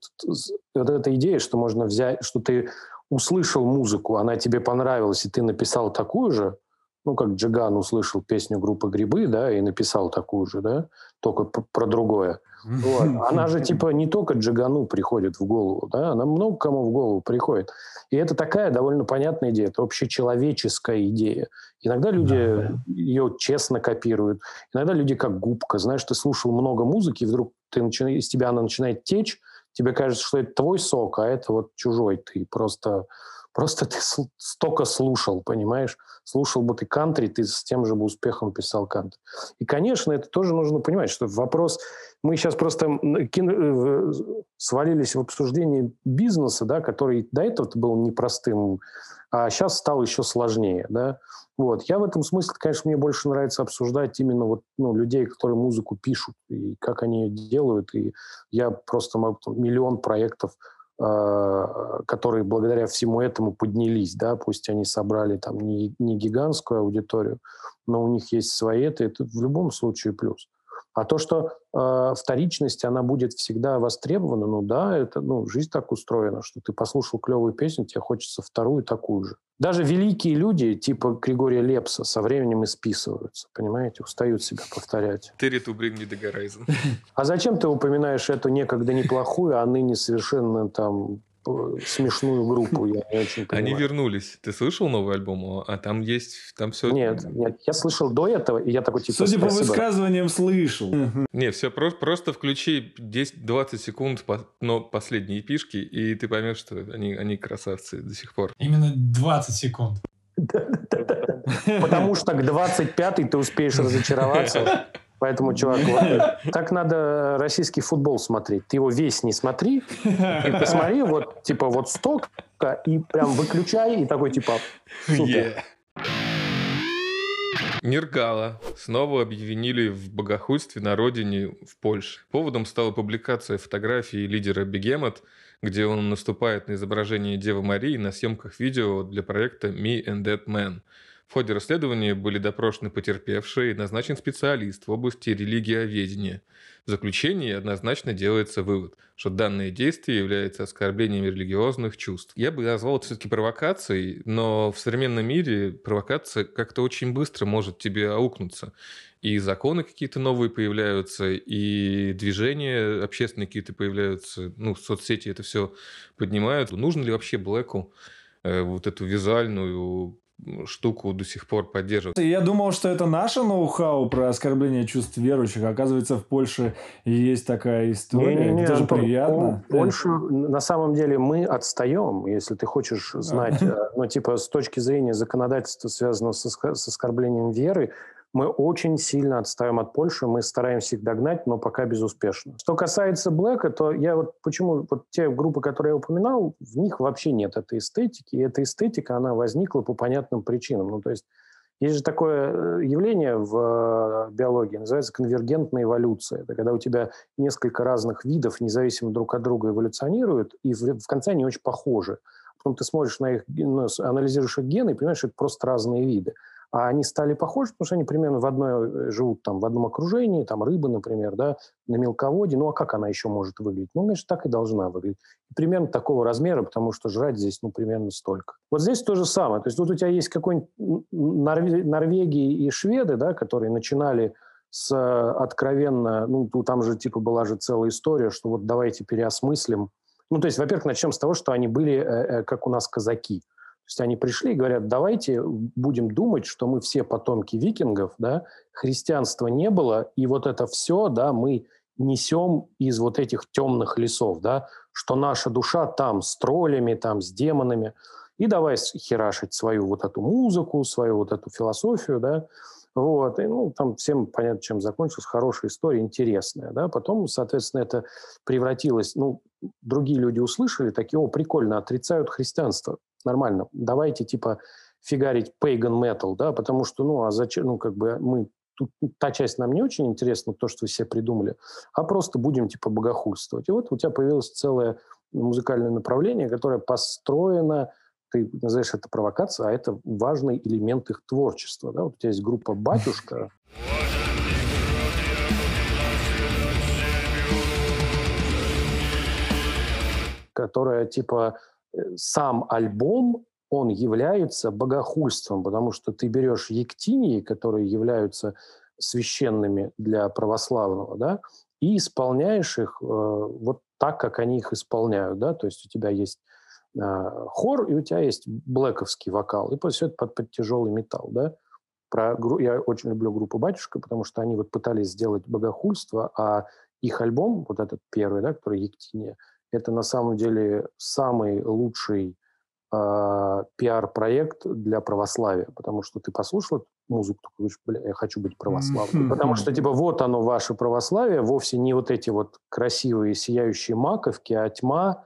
вот эта идея, что можно взять, что ты услышал музыку, она тебе понравилась, и ты написал такую же, ну, как Джиган услышал песню группы «Грибы», да, и написал такую же, да, только про другое. Вот. Она же <laughs> типа не только Джигану приходит в голову, да, она много кому в голову приходит. И это такая довольно понятная идея, это общечеловеческая идея. Иногда люди да, да. ее честно копируют, иногда люди как губка. Знаешь, ты слушал много музыки, и вдруг ты начи... из тебя она начинает течь, тебе кажется, что это твой сок, а это вот чужой. Ты просто Просто ты столько слушал, понимаешь? Слушал бы ты кантри, ты с тем же бы успехом писал кантри. И, конечно, это тоже нужно понимать, что вопрос... Мы сейчас просто э, свалились в обсуждение бизнеса, да, который до этого был непростым, а сейчас стал еще сложнее, да. Вот. Я в этом смысле, конечно, мне больше нравится обсуждать именно вот, ну, людей, которые музыку пишут, и как они ее делают. И я просто могу миллион проектов которые благодаря всему этому поднялись, да, пусть они собрали там не, не гигантскую аудиторию, но у них есть свои это, это в любом случае плюс. А то, что э, вторичность, она будет всегда востребована, ну да, это, ну, жизнь так устроена, что ты послушал клевую песню, тебе хочется вторую такую же. Даже великие люди, типа Григория Лепса, со временем исписываются, понимаете, устают себя повторять. Bring me the А зачем ты упоминаешь эту некогда неплохую, а ныне совершенно там смешную группу, я не очень понимаю. Они вернулись. Ты слышал новый альбом? А там есть, там все... Нет, нет, я слышал до этого, и я такой, типа, Судя спасибо. по высказываниям, слышал. Не, все, просто, просто включи 10-20 секунд по, но последние пишки, и ты поймешь, что они, они красавцы до сих пор. Именно 20 секунд. <laughs> Потому что к 25-й ты успеешь разочароваться. <laughs> Поэтому, чувак, вот, <laughs> так надо российский футбол смотреть. Ты его весь не смотри, и посмотри, вот, типа, вот столько, и прям выключай, и такой, типа, супер. Yeah. Нергала снова объявили в богохульстве на родине в Польше. Поводом стала публикация фотографии лидера Бегемот, где он наступает на изображение Девы Марии на съемках видео для проекта Me and That Man – в ходе расследования были допрошены потерпевшие и назначен специалист в области религиоведения. В заключении однозначно делается вывод, что данное действие является оскорблением религиозных чувств. Я бы назвал это все-таки провокацией, но в современном мире провокация как-то очень быстро может тебе аукнуться. И законы какие-то новые появляются, и движения общественные какие-то появляются, ну, соцсети это все поднимают. Нужно ли вообще Блэку э, вот эту визуальную штуку до сих пор поддерживают. Я думал, что это наше ноу-хау про оскорбление чувств верующих. Оказывается, в Польше есть такая история. Не, не, не, это же приятно. Польша, на самом деле, мы отстаем, если ты хочешь знать, э, ну, типа, с точки зрения законодательства, связанного с оскорблением веры, мы очень сильно отстаем от Польши, мы стараемся их догнать, но пока безуспешно. Что касается Блэка, то я вот почему вот те группы, которые я упоминал, в них вообще нет этой эстетики, и эта эстетика, она возникла по понятным причинам. Ну, то есть есть же такое э, явление в э, биологии, называется конвергентная эволюция. Это когда у тебя несколько разных видов, независимо друг от друга, эволюционируют, и в, конце они очень похожи. Потом ты смотришь на их, ну, анализируешь их гены и понимаешь, что это просто разные виды а они стали похожи, потому что они примерно в одной э, живут там в одном окружении, там рыба, например, да, на мелководье. Ну а как она еще может выглядеть? Ну, значит, так и должна выглядеть. Примерно такого размера, потому что жрать здесь, ну, примерно столько. Вот здесь то же самое. То есть вот у тебя есть какой-нибудь Норве... Норвегии и шведы, да, которые начинали с откровенно, ну, там же типа была же целая история, что вот давайте переосмыслим. Ну, то есть, во-первых, начнем с того, что они были, э, э, как у нас казаки – есть они пришли и говорят, давайте будем думать, что мы все потомки викингов, да, христианства не было, и вот это все, да, мы несем из вот этих темных лесов, да, что наша душа там с троллями, там с демонами, и давай херашить свою вот эту музыку, свою вот эту философию, да, вот, и, ну, там всем понятно, чем закончилась, хорошая история, интересная, да, потом, соответственно, это превратилось, ну, другие люди услышали, такие, о, прикольно, отрицают христианство, нормально. Давайте, типа, фигарить pagan metal, да, потому что, ну, а зачем, ну, как бы мы тут та часть нам не очень интересна, то, что вы себе придумали, а просто будем, типа, богохульствовать. И вот у тебя появилось целое музыкальное направление, которое построено, ты называешь это провокацией, а это важный элемент их творчества. Да? Вот у тебя есть группа «Батюшка», которая типа сам альбом, он является богохульством, потому что ты берешь ектинии, которые являются священными для православного, да, и исполняешь их э, вот так, как они их исполняют, да, то есть у тебя есть э, хор, и у тебя есть блэковский вокал, и все это под, под тяжелый металл, да. Про, я очень люблю группу «Батюшка», потому что они вот пытались сделать богохульство, а их альбом, вот этот первый, да, который «Ектиния», это на самом деле самый лучший э, пиар-проект для православия, потому что ты послушал музыку, ты говоришь, бля, я хочу быть православным. Потому что, типа, вот оно, ваше православие, вовсе не вот эти вот красивые сияющие маковки, а тьма,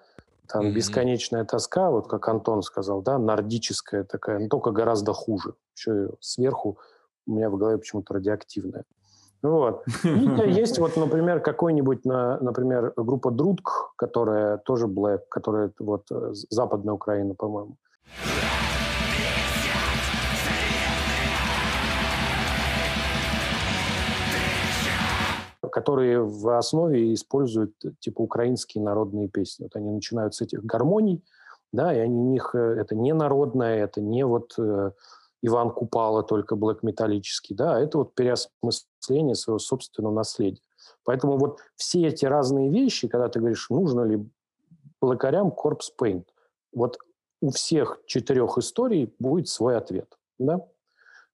там, mm-hmm. бесконечная тоска, вот как Антон сказал, да, нордическая такая, но только гораздо хуже. Еще сверху у меня в голове почему-то радиоактивная. Вот. И есть вот, например, какой-нибудь, например, группа Друдк, которая тоже Black, которая вот э, западная Украина, по-моему. которые в основе используют типа украинские народные песни. Вот они начинают с этих гармоний, да, и они, у них э, это не народное, это не вот э, Иван Купала, только блэк-металлический, да, это вот переосмысление своего собственного наследия. Поэтому вот все эти разные вещи, когда ты говоришь, нужно ли лакарям Corpse Paint. Вот у всех четырех историй будет свой ответ. Да?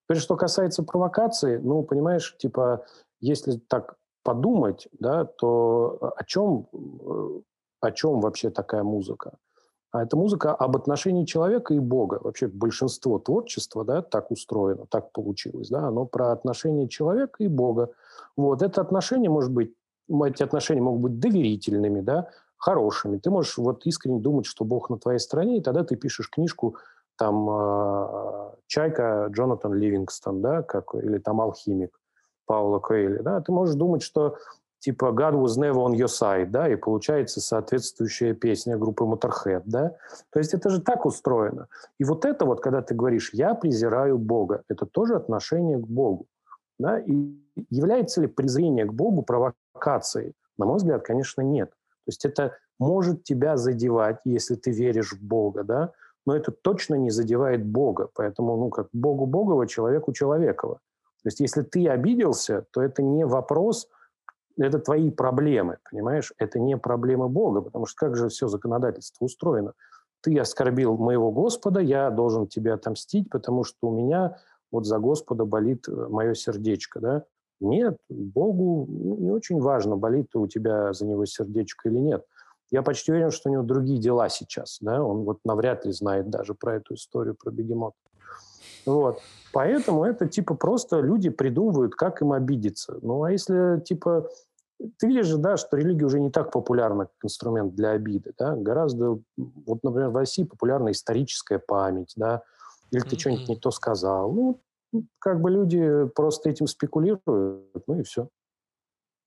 Теперь, что касается провокации, ну, понимаешь, типа, если так подумать, да, то о чем, э, о чем вообще такая музыка? А это музыка об отношении человека и Бога. Вообще большинство творчества да, так устроено, так получилось. Да, оно про отношение человека и Бога. Вот. Это отношение может быть, эти отношения могут быть доверительными, да, хорошими. Ты можешь вот искренне думать, что Бог на твоей стороне, и тогда ты пишешь книжку там э, «Чайка» Джонатан Ливингстон, да, как, или там «Алхимик» Паула Коэли. Да, ты можешь думать, что типа God was never on your side, да, и получается соответствующая песня группы Motorhead, да. То есть это же так устроено. И вот это вот, когда ты говоришь «я презираю Бога», это тоже отношение к Богу, да. И является ли презрение к Богу провокацией? На мой взгляд, конечно, нет. То есть это может тебя задевать, если ты веришь в Бога, да, но это точно не задевает Бога. Поэтому, ну, как Богу Богова, человеку человекова. То есть если ты обиделся, то это не вопрос – это твои проблемы, понимаешь? Это не проблемы Бога, потому что как же все законодательство устроено? Ты оскорбил моего Господа, я должен тебе отомстить, потому что у меня вот за Господа болит э, мое сердечко, да? Нет, Богу не очень важно, болит у тебя за него сердечко или нет. Я почти уверен, что у него другие дела сейчас, да, он вот навряд ли знает даже про эту историю, про бегемот. Вот. Поэтому это типа просто люди придумывают, как им обидеться. Ну, а если типа ты видишь же, да, что религия уже не так популярна как инструмент для обиды, да, гораздо, вот, например, в России популярна историческая память, да, или ты mm-hmm. что-нибудь не то сказал. Ну, как бы люди просто этим спекулируют, ну и все.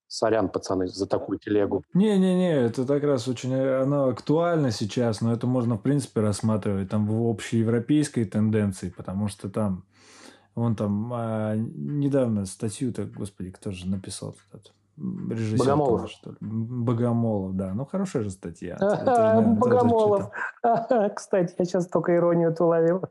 Сорян, пацаны, за такую телегу. Не-не-не, это как раз очень оно актуально сейчас, но это можно, в принципе, рассматривать там в общеевропейской тенденции, потому что там, вон там а, недавно статью-то, господи, кто же написал этот режиссер. Богомолов. что ли. Богомолов, да. Ну, хорошая же статья. <laughs> Богомолов. <laughs> Кстати, я сейчас только иронию-то уловил.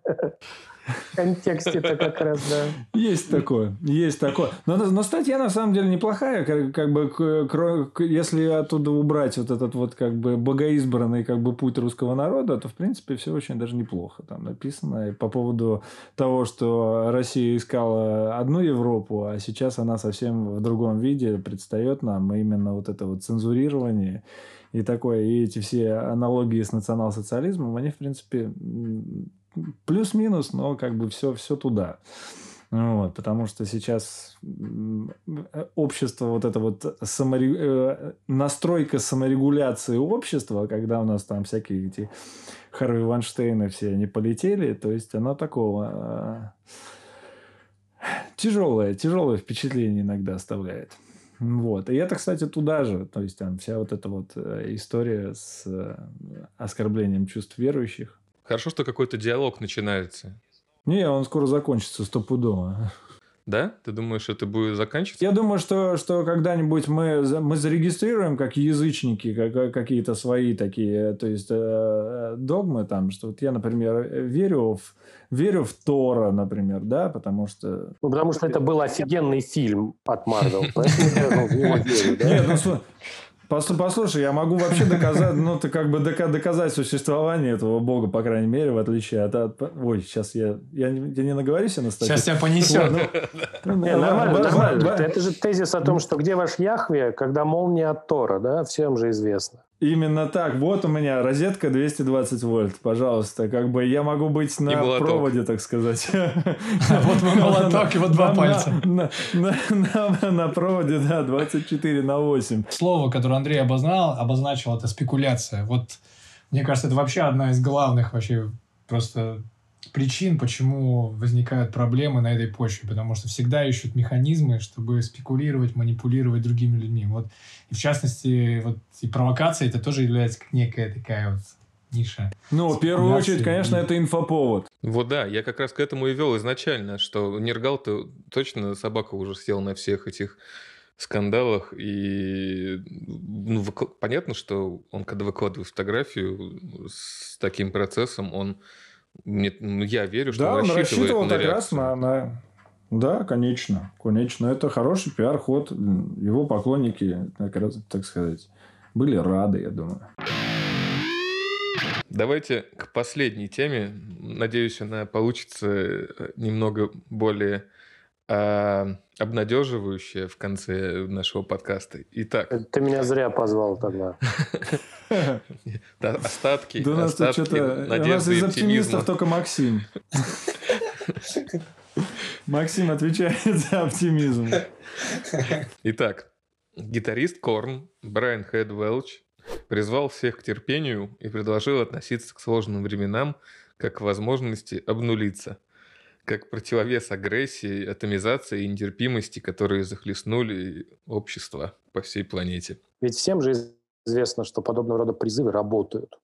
В <laughs> контексте-то как раз, да. Есть такое, есть такое. Но, но статья на самом деле неплохая, как, как бы, если оттуда убрать вот этот вот как бы богоизбранный как бы путь русского народа, то в принципе все очень даже неплохо там написано. И по поводу того, что Россия искала одну Европу, а сейчас она совсем в другом виде предстает нам, именно вот это вот цензурирование и такое, и эти все аналогии с национал-социализмом, они, в принципе, плюс-минус, но как бы все, все туда. Вот, потому что сейчас общество, вот это вот саморе... Э, настройка саморегуляции общества, когда у нас там всякие эти Харви Ванштейны все они полетели, то есть оно такого э, тяжелое, тяжелое впечатление иногда оставляет. Вот. И это, кстати, туда же. То есть там вся вот эта вот э, история с оскорблением чувств верующих. Хорошо, что какой-то диалог начинается. Не, он скоро закончится стопудово. Да? Ты думаешь, это будет заканчиваться? Я думаю, что, что когда-нибудь мы, мы зарегистрируем как язычники как, какие-то свои такие, то есть э, догмы там, что вот я, например, верю в, верю в Тора, например, да, потому что... Ну, потому что это был офигенный фильм от Марвел, поэтому я ну, в него верю, да? <laughs> Нет, ну, Послушай, я могу вообще доказать, ну, ты как бы доказать существование этого бога, по крайней мере, в отличие от... от ой, сейчас я, я, не, я не наговорюсь на статью. Сейчас тебя понесет. <laughs> Ну, ну, нормально, нормально. Это же тезис о том, что где ваш Яхве, когда молния от Тора, да, всем же известно. Именно так. Вот у меня розетка 220 вольт. Пожалуйста. Как бы я могу быть на проводе, так сказать. <laughs> Вот мой молоток и вот два пальца. На проводе, да, 24 на 8. Слово, которое Андрей обознал, обозначил, это спекуляция. Вот мне кажется, это вообще одна из главных вообще просто причин, почему возникают проблемы на этой почве, потому что всегда ищут механизмы, чтобы спекулировать, манипулировать другими людьми. Вот, и в частности, вот и провокация это тоже является как некая такая вот ниша. Ну, в первую очередь, конечно, это инфоповод. Вот да, я как раз к этому и вел изначально, что Нергал-то точно собака уже сел на всех этих скандалах, и ну, понятно, что он, когда выкладывает фотографию с таким процессом, он мне, ну, я верю, что да, он, рассчитывал на как раз на, на... Да, конечно. Конечно. Это хороший пиар-ход. Его поклонники, так, так сказать, были рады, я думаю. Давайте к последней теме. Надеюсь, она получится немного более э, обнадеживающая в конце нашего подкаста. Итак. Ты меня зря позвал тогда. <laughs> Остатки, да у нас остатки что-то... У нас из оптимистов только Максим. <laughs> Максим отвечает за оптимизм. Итак, гитарист Корн Брайан Хэд Велч призвал всех к терпению и предложил относиться к сложным временам как к возможности обнулиться, как противовес агрессии, атомизации и нетерпимости, которые захлестнули общество по всей планете. Ведь всем же известно, что подобного рода призывы работают.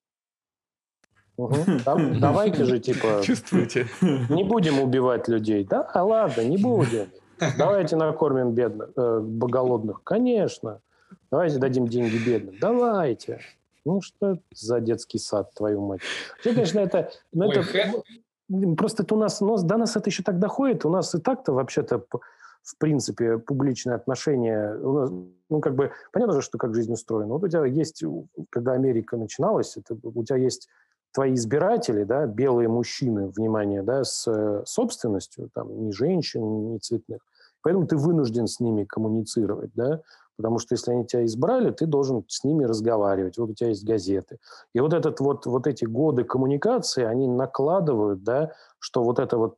Угу. <laughs> Давайте же, типа... <laughs> Чувствуете? Не будем убивать людей. Да, а ладно, не будем. Давайте накормим бедных, э, голодных. Конечно. Давайте дадим деньги бедным. Давайте. Ну, что за детский сад, твою мать? Вообще, конечно, это... Ну, это просто это у нас, ну, до нас это еще так доходит. У нас и так-то вообще-то в принципе, публичные отношения, ну, как бы, понятно же, что как жизнь устроена. Вот у тебя есть, когда Америка начиналась, это, у тебя есть твои избиратели, да, белые мужчины, внимание, да, с э, собственностью, там, ни женщин, ни цветных. Поэтому ты вынужден с ними коммуницировать, да, потому что если они тебя избрали, ты должен с ними разговаривать. Вот у тебя есть газеты. И вот, этот вот, вот эти годы коммуникации, они накладывают, да, что вот это вот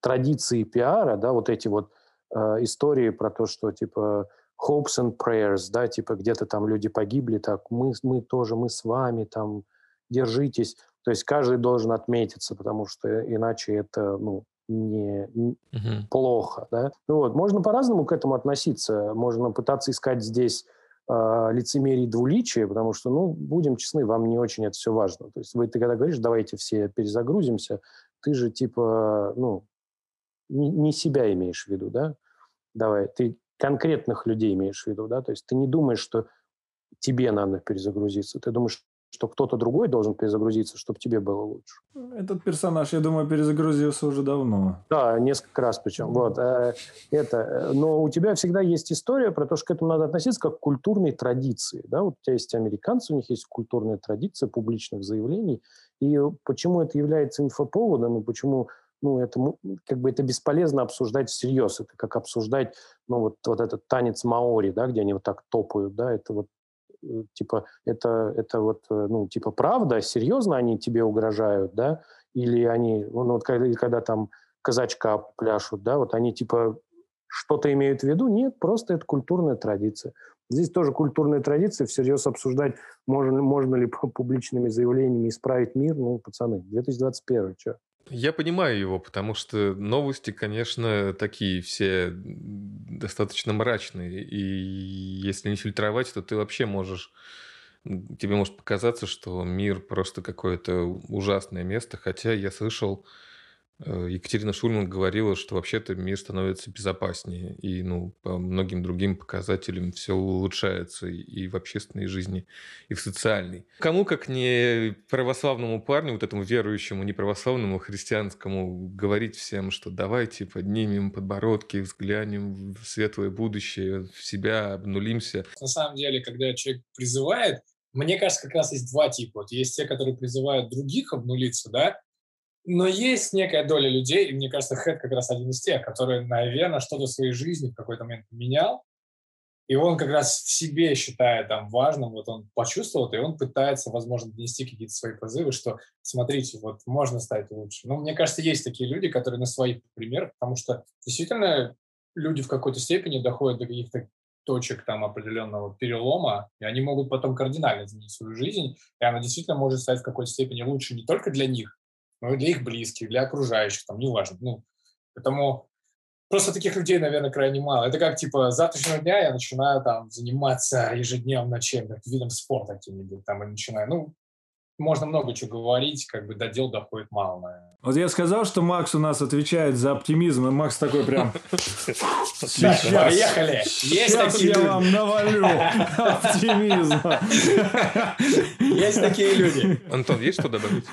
традиции пиара, да, вот эти вот э, истории про то, что типа hopes and prayers, да, типа где-то там люди погибли, так мы, мы тоже, мы с вами, там, держитесь. То есть каждый должен отметиться, потому что иначе это, ну, не, угу. плохо, да. Ну, вот, можно по-разному к этому относиться. Можно пытаться искать здесь э, лицемерие двуличие, потому что, ну, будем честны, вам не очень это все важно. То есть вы, ты когда говоришь, давайте все перезагрузимся, ты же типа, ну, не, не себя имеешь в виду, да? Давай, ты конкретных людей имеешь в виду, да? То есть ты не думаешь, что тебе надо перезагрузиться, ты думаешь, что кто-то другой должен перезагрузиться, чтобы тебе было лучше. Этот персонаж, я думаю, перезагрузился уже давно. Да, несколько раз причем. Вот, э, это. Э, но у тебя всегда есть история про то, что к этому надо относиться как к культурной традиции. Да? Вот у тебя есть американцы, у них есть культурная традиция публичных заявлений. И почему это является инфоповодом, и почему ну, это, как бы это бесполезно обсуждать всерьез. Это как обсуждать, ну, вот, вот этот танец маори, да, где они вот так топают, да, это вот типа, это, это вот, э, ну, типа, правда, серьезно они тебе угрожают, да, или они, ну, вот когда, когда там казачка пляшут, да, вот они, типа, что-то имеют в виду? Нет, просто это культурная традиция. Здесь тоже культурная традиция, всерьез обсуждать, можно, можно ли публичными заявлениями исправить мир. Ну, пацаны, 2021, что? Я понимаю его, потому что новости, конечно, такие все достаточно мрачные. И если не фильтровать, то ты вообще можешь... Тебе может показаться, что мир просто какое-то ужасное место. Хотя я слышал Екатерина Шульман говорила, что вообще-то мир становится безопаснее, и ну, по многим другим показателям все улучшается и в общественной жизни, и в социальной. Кому, как не православному парню, вот этому верующему, неправославному, христианскому, говорить всем, что давайте поднимем подбородки, взглянем в светлое будущее, в себя, обнулимся. На самом деле, когда человек призывает, мне кажется, как раз есть два типа. Вот есть те, которые призывают других обнулиться, да, но есть некая доля людей, и мне кажется, Хэт как раз один из тех, который, наверное, что-то в своей жизни в какой-то момент менял, и он как раз в себе считает там важным, вот он почувствовал и он пытается, возможно, донести какие-то свои позывы, что смотрите, вот можно стать лучше. Но мне кажется, есть такие люди, которые на своих примерах, потому что действительно люди в какой-то степени доходят до каких-то точек там определенного перелома, и они могут потом кардинально изменить свою жизнь, и она действительно может стать в какой-то степени лучше не только для них, ну, для их близких, для окружающих, там, неважно. Ну, поэтому просто таких людей, наверное, крайне мало. Это как, типа, с завтрашнего дня я начинаю там заниматься ежедневно чем-то, видом спорта каким-нибудь там, и начинаю, ну, можно много чего говорить, как бы до дел доходит мало, наверное. Вот я сказал, что Макс у нас отвечает за оптимизм, и Макс такой прям... Сейчас, поехали! Такие я вам навалю оптимизма. <laughs> Есть такие люди. Антон, есть что добавить?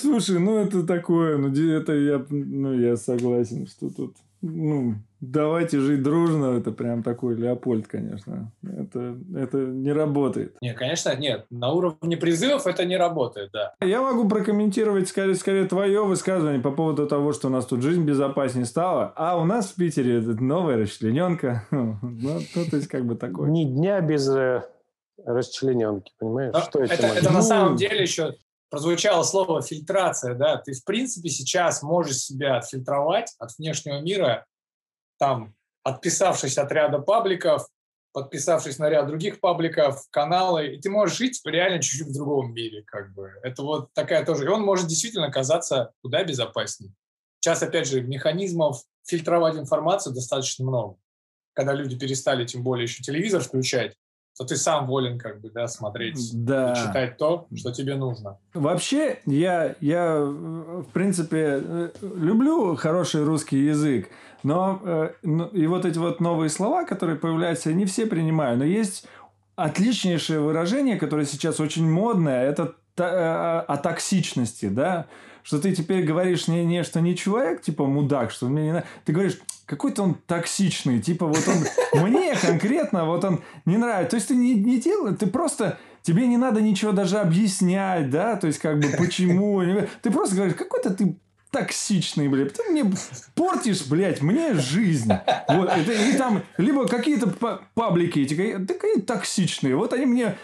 Слушай, ну это такое, ну это я, ну я согласен, что тут ну, давайте жить дружно, это прям такой Леопольд, конечно. Это, это не работает. Нет, конечно, нет. На уровне призывов это не работает, да. Я могу прокомментировать скорее, скорее твое высказывание по поводу того, что у нас тут жизнь безопаснее стала, а у нас в Питере новая расчлененка. <laughs> Ну, ну, то есть как бы такое. Ни дня без э, расчлененки, понимаешь? Но что это, это, это на самом деле еще прозвучало слово фильтрация, да, ты в принципе сейчас можешь себя отфильтровать от внешнего мира, там, отписавшись от ряда пабликов, подписавшись на ряд других пабликов, каналы, и ты можешь жить реально чуть-чуть в другом мире, как бы. Это вот такая тоже. И он может действительно казаться куда безопаснее. Сейчас, опять же, механизмов фильтровать информацию достаточно много. Когда люди перестали, тем более, еще телевизор включать, то ты сам волен как бы, да, смотреть да. и читать то, что тебе нужно. Вообще, я, я в принципе, э, люблю хороший русский язык, но э, ну, и вот эти вот новые слова, которые появляются, я не все принимаю, но есть отличнейшее выражение, которое сейчас очень модное, это э, о токсичности, да, что ты теперь говоришь не, не что не человек, типа мудак, что мне не. Ты говоришь, какой-то он токсичный, типа вот он <laughs> мне конкретно вот он не нравится. То есть ты не, не делаешь, ты просто тебе не надо ничего даже объяснять, да, то есть как бы почему. <laughs> Ты просто говоришь, какой-то ты токсичный, блядь. Ты мне портишь, блядь, мне жизнь. Вот, это, и там, либо какие-то паблики эти, такие токсичные. Вот они мне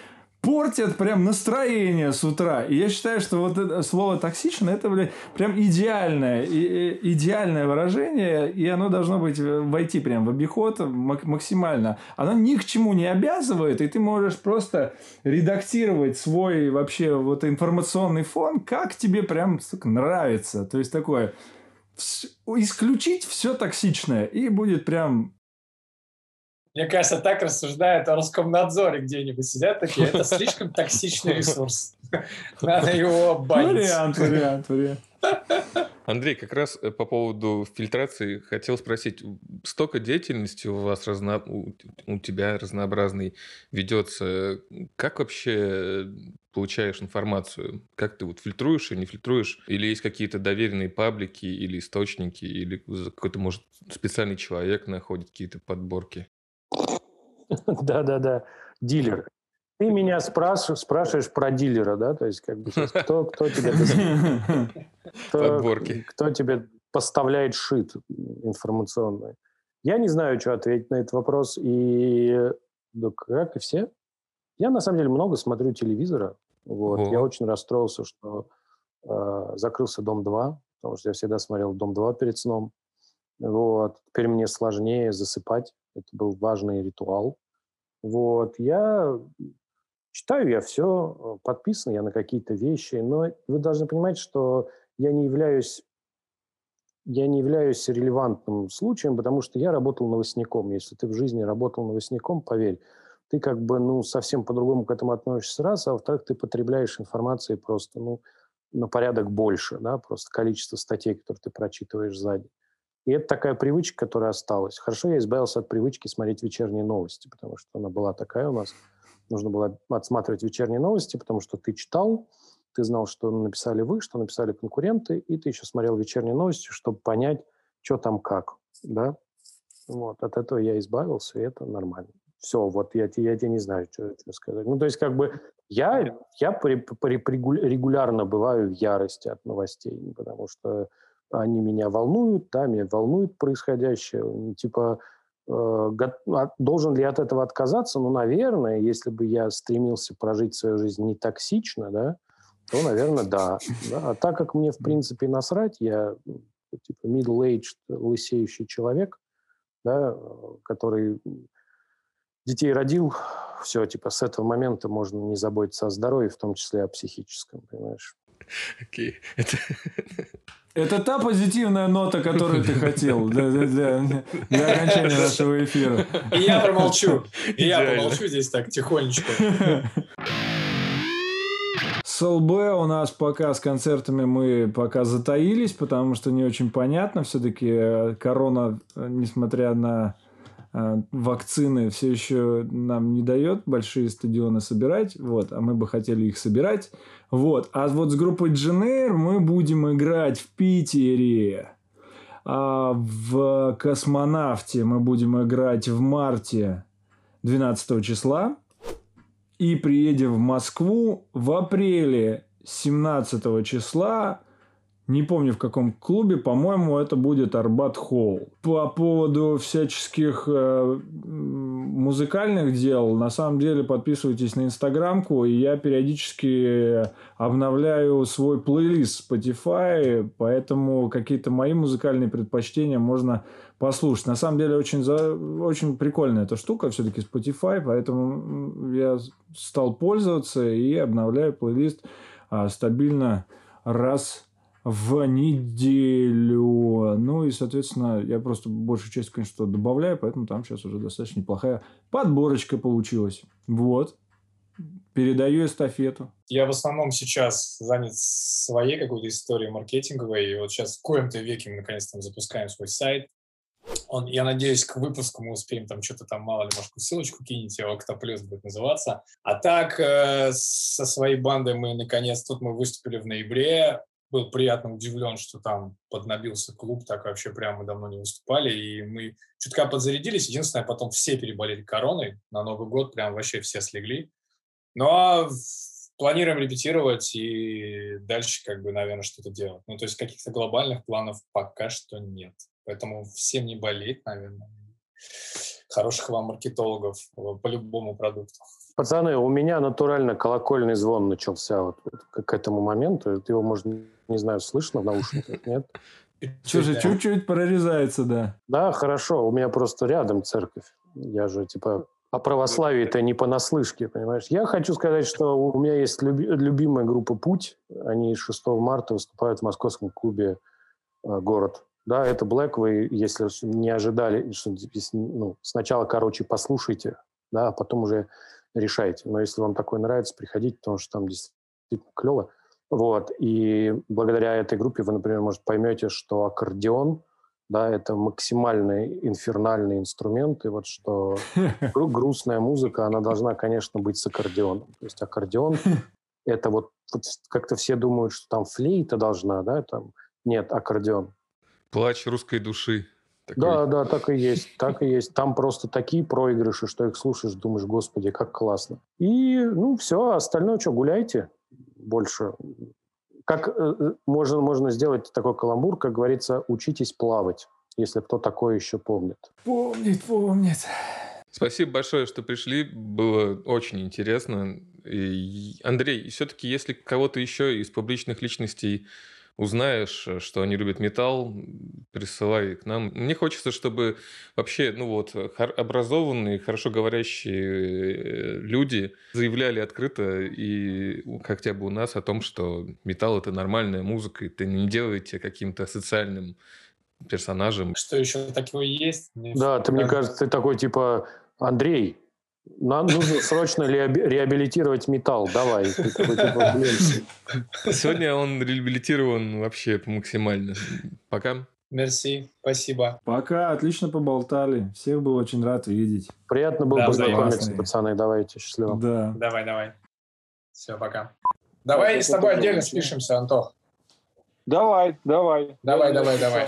портят прям настроение с утра. И я считаю, что вот это слово токсично это, блядь, прям идеальное, и, идеальное выражение, и оно должно быть э, войти прям в обиход максимально. Оно ни к чему не обязывает, и ты можешь просто редактировать свой вообще вот информационный фон, как тебе прям сука, нравится. То есть такое исключить все токсичное, и будет прям мне кажется, так рассуждают о Роскомнадзоре где-нибудь. Сидят такие, это слишком токсичный ресурс. Надо его банить. Вариант, вариант, вариант. Андрей, как раз э, по поводу фильтрации хотел спросить. Столько деятельности у вас, разно... у тебя разнообразный ведется. Как вообще получаешь информацию? Как ты вот фильтруешь и не фильтруешь? Или есть какие-то доверенные паблики или источники? Или какой-то, может, специальный человек находит какие-то подборки? <laughs> Да-да-да, дилер. Ты меня спрашиваешь, спрашиваешь про дилера, да? То есть, как бы, <laughs> кто, кто тебе... Подборки. Кто тебе поставляет шит информационный? Я не знаю, что ответить на этот вопрос. И да, как и все. Я, на самом деле, много смотрю телевизора. Вот. Я очень расстроился, что э, закрылся «Дом-2», потому что я всегда смотрел «Дом-2» перед сном. Вот. Теперь мне сложнее засыпать. Это был важный ритуал. Вот. Я читаю я все, подписан я на какие-то вещи, но вы должны понимать, что я не являюсь я не являюсь релевантным случаем, потому что я работал новостником. Если ты в жизни работал новостником, поверь, ты как бы ну, совсем по-другому к этому относишься раз, а во-вторых, ты потребляешь информации просто ну, на порядок больше, да, просто количество статей, которые ты прочитываешь сзади. И это такая привычка, которая осталась. Хорошо, я избавился от привычки смотреть вечерние новости, потому что она была такая у нас. Нужно было отсматривать вечерние новости, потому что ты читал, ты знал, что написали вы, что написали конкуренты, и ты еще смотрел вечерние новости, чтобы понять, что там как. Да? Вот, от этого я избавился, и это нормально. Все, вот я, я, тебе не знаю, что, что сказать. Ну, то есть, как бы, я, я при, при, регулярно бываю в ярости от новостей, потому что они меня волнуют, да, меня волнует происходящее. Типа, э, а должен ли я от этого отказаться? Ну, наверное, если бы я стремился прожить свою жизнь не токсично, да, то, наверное, да. да. А так как мне, в принципе, насрать, я типа middle-aged, лысеющий человек, да, который детей родил, все, типа, с этого момента можно не заботиться о здоровье, в том числе о психическом, понимаешь? Окей. Это... Это та позитивная нота, которую ты хотел для, для, для окончания нашего эфира. И я промолчу. И я промолчу здесь так тихонечко. С ЛБ у нас пока с концертами мы пока затаились, потому что не очень понятно. Все-таки э, корона, э, несмотря на вакцины, все еще нам не дает большие стадионы собирать. Вот, а мы бы хотели их собирать. Вот. А вот с группой Дженейр мы будем играть в Питере. А в «Космонавте» мы будем играть в марте 12 числа. И приедем в Москву в апреле 17 числа не помню в каком клубе, по-моему, это будет Арбат Холл. По поводу всяческих э, музыкальных дел, на самом деле подписывайтесь на инстаграмку, и я периодически обновляю свой плейлист Spotify, поэтому какие-то мои музыкальные предпочтения можно послушать. На самом деле очень, за... очень прикольная эта штука, все-таки Spotify, поэтому я стал пользоваться и обновляю плейлист а, стабильно раз в неделю. Ну и, соответственно, я просто большую часть, конечно, добавляю, поэтому там сейчас уже достаточно неплохая подборочка получилась. Вот. Передаю эстафету. Я в основном сейчас занят своей какой-то историей маркетинговой. И вот сейчас в коем-то веке мы наконец-то запускаем свой сайт. Он, я надеюсь, к выпуску мы успеем там что-то там, мало ли, может, ссылочку кинете, Октоплюс будет называться. А так, э, со своей бандой мы, наконец, тут мы выступили в ноябре был приятно удивлен, что там поднабился клуб, так вообще прямо давно не выступали, и мы чутка подзарядились. Единственное, потом все переболели короной, на Новый год прям вообще все слегли. Ну а планируем репетировать и дальше как бы, наверное, что-то делать. Ну то есть каких-то глобальных планов пока что нет. Поэтому всем не болеть, наверное. Хороших вам маркетологов по любому продукту. Пацаны, у меня натурально колокольный звон начался вот к этому моменту. Его, может, не знаю, слышно в наушниках, <laughs> нет? Что же, чуть-чуть прорезается, да. Да, хорошо. У меня просто рядом церковь. Я же, типа, о православии-то не понаслышке, понимаешь? Я хочу сказать, что у меня есть люби- любимая группа «Путь». Они 6 марта выступают в московском клубе э, «Город». Да, это Black. Вы, если не ожидали, что ну, сначала, короче, послушайте, да, а потом уже решайте. Но если вам такое нравится, приходите, потому что там действительно клево. Вот. И благодаря этой группе вы, например, может, поймете, что аккордеон да, это максимальный инфернальный инструмент, и вот что <laughs> грустная музыка, она должна, конечно, быть с аккордеоном. То есть аккордеон <laughs> — это вот, вот как-то все думают, что там флейта должна, да, там нет, аккордеон. Плач русской души. Такой. Да, да, так и есть, так и есть. Там просто такие проигрыши, что их слушаешь, думаешь, господи, как классно. И, ну, все, остальное что, гуляйте больше. Как э, э, можно, можно сделать такой каламбур, как говорится, учитесь плавать, если кто такое еще помнит. Помнит, помнит. Спасибо большое, что пришли. Было очень интересно. И, Андрей, все-таки, если кого-то еще из публичных личностей узнаешь, э, что они любят металл, присылай к нам. Мне хочется, чтобы вообще, ну вот, образованные, хорошо говорящие э, люди заявляли открыто и хотя бы у нас о том, что металл это нормальная музыка, и ты не делаете каким-то социальным персонажем. Что еще такого есть? Мне да, ты, мне кажется, ты такой типа Андрей, нам нужно срочно реабилитировать металл. Давай. Сегодня он реабилитирован вообще максимально. Пока. Мерси, спасибо. Пока, отлично поболтали. Всех был очень рад видеть. Приятно было да, познакомиться, пацаны. Давайте, счастливо. Да. Давай, давай. Все, пока. Давай с тобой отдельно спишемся, Антох. Давай, давай. Давай, давай, давай.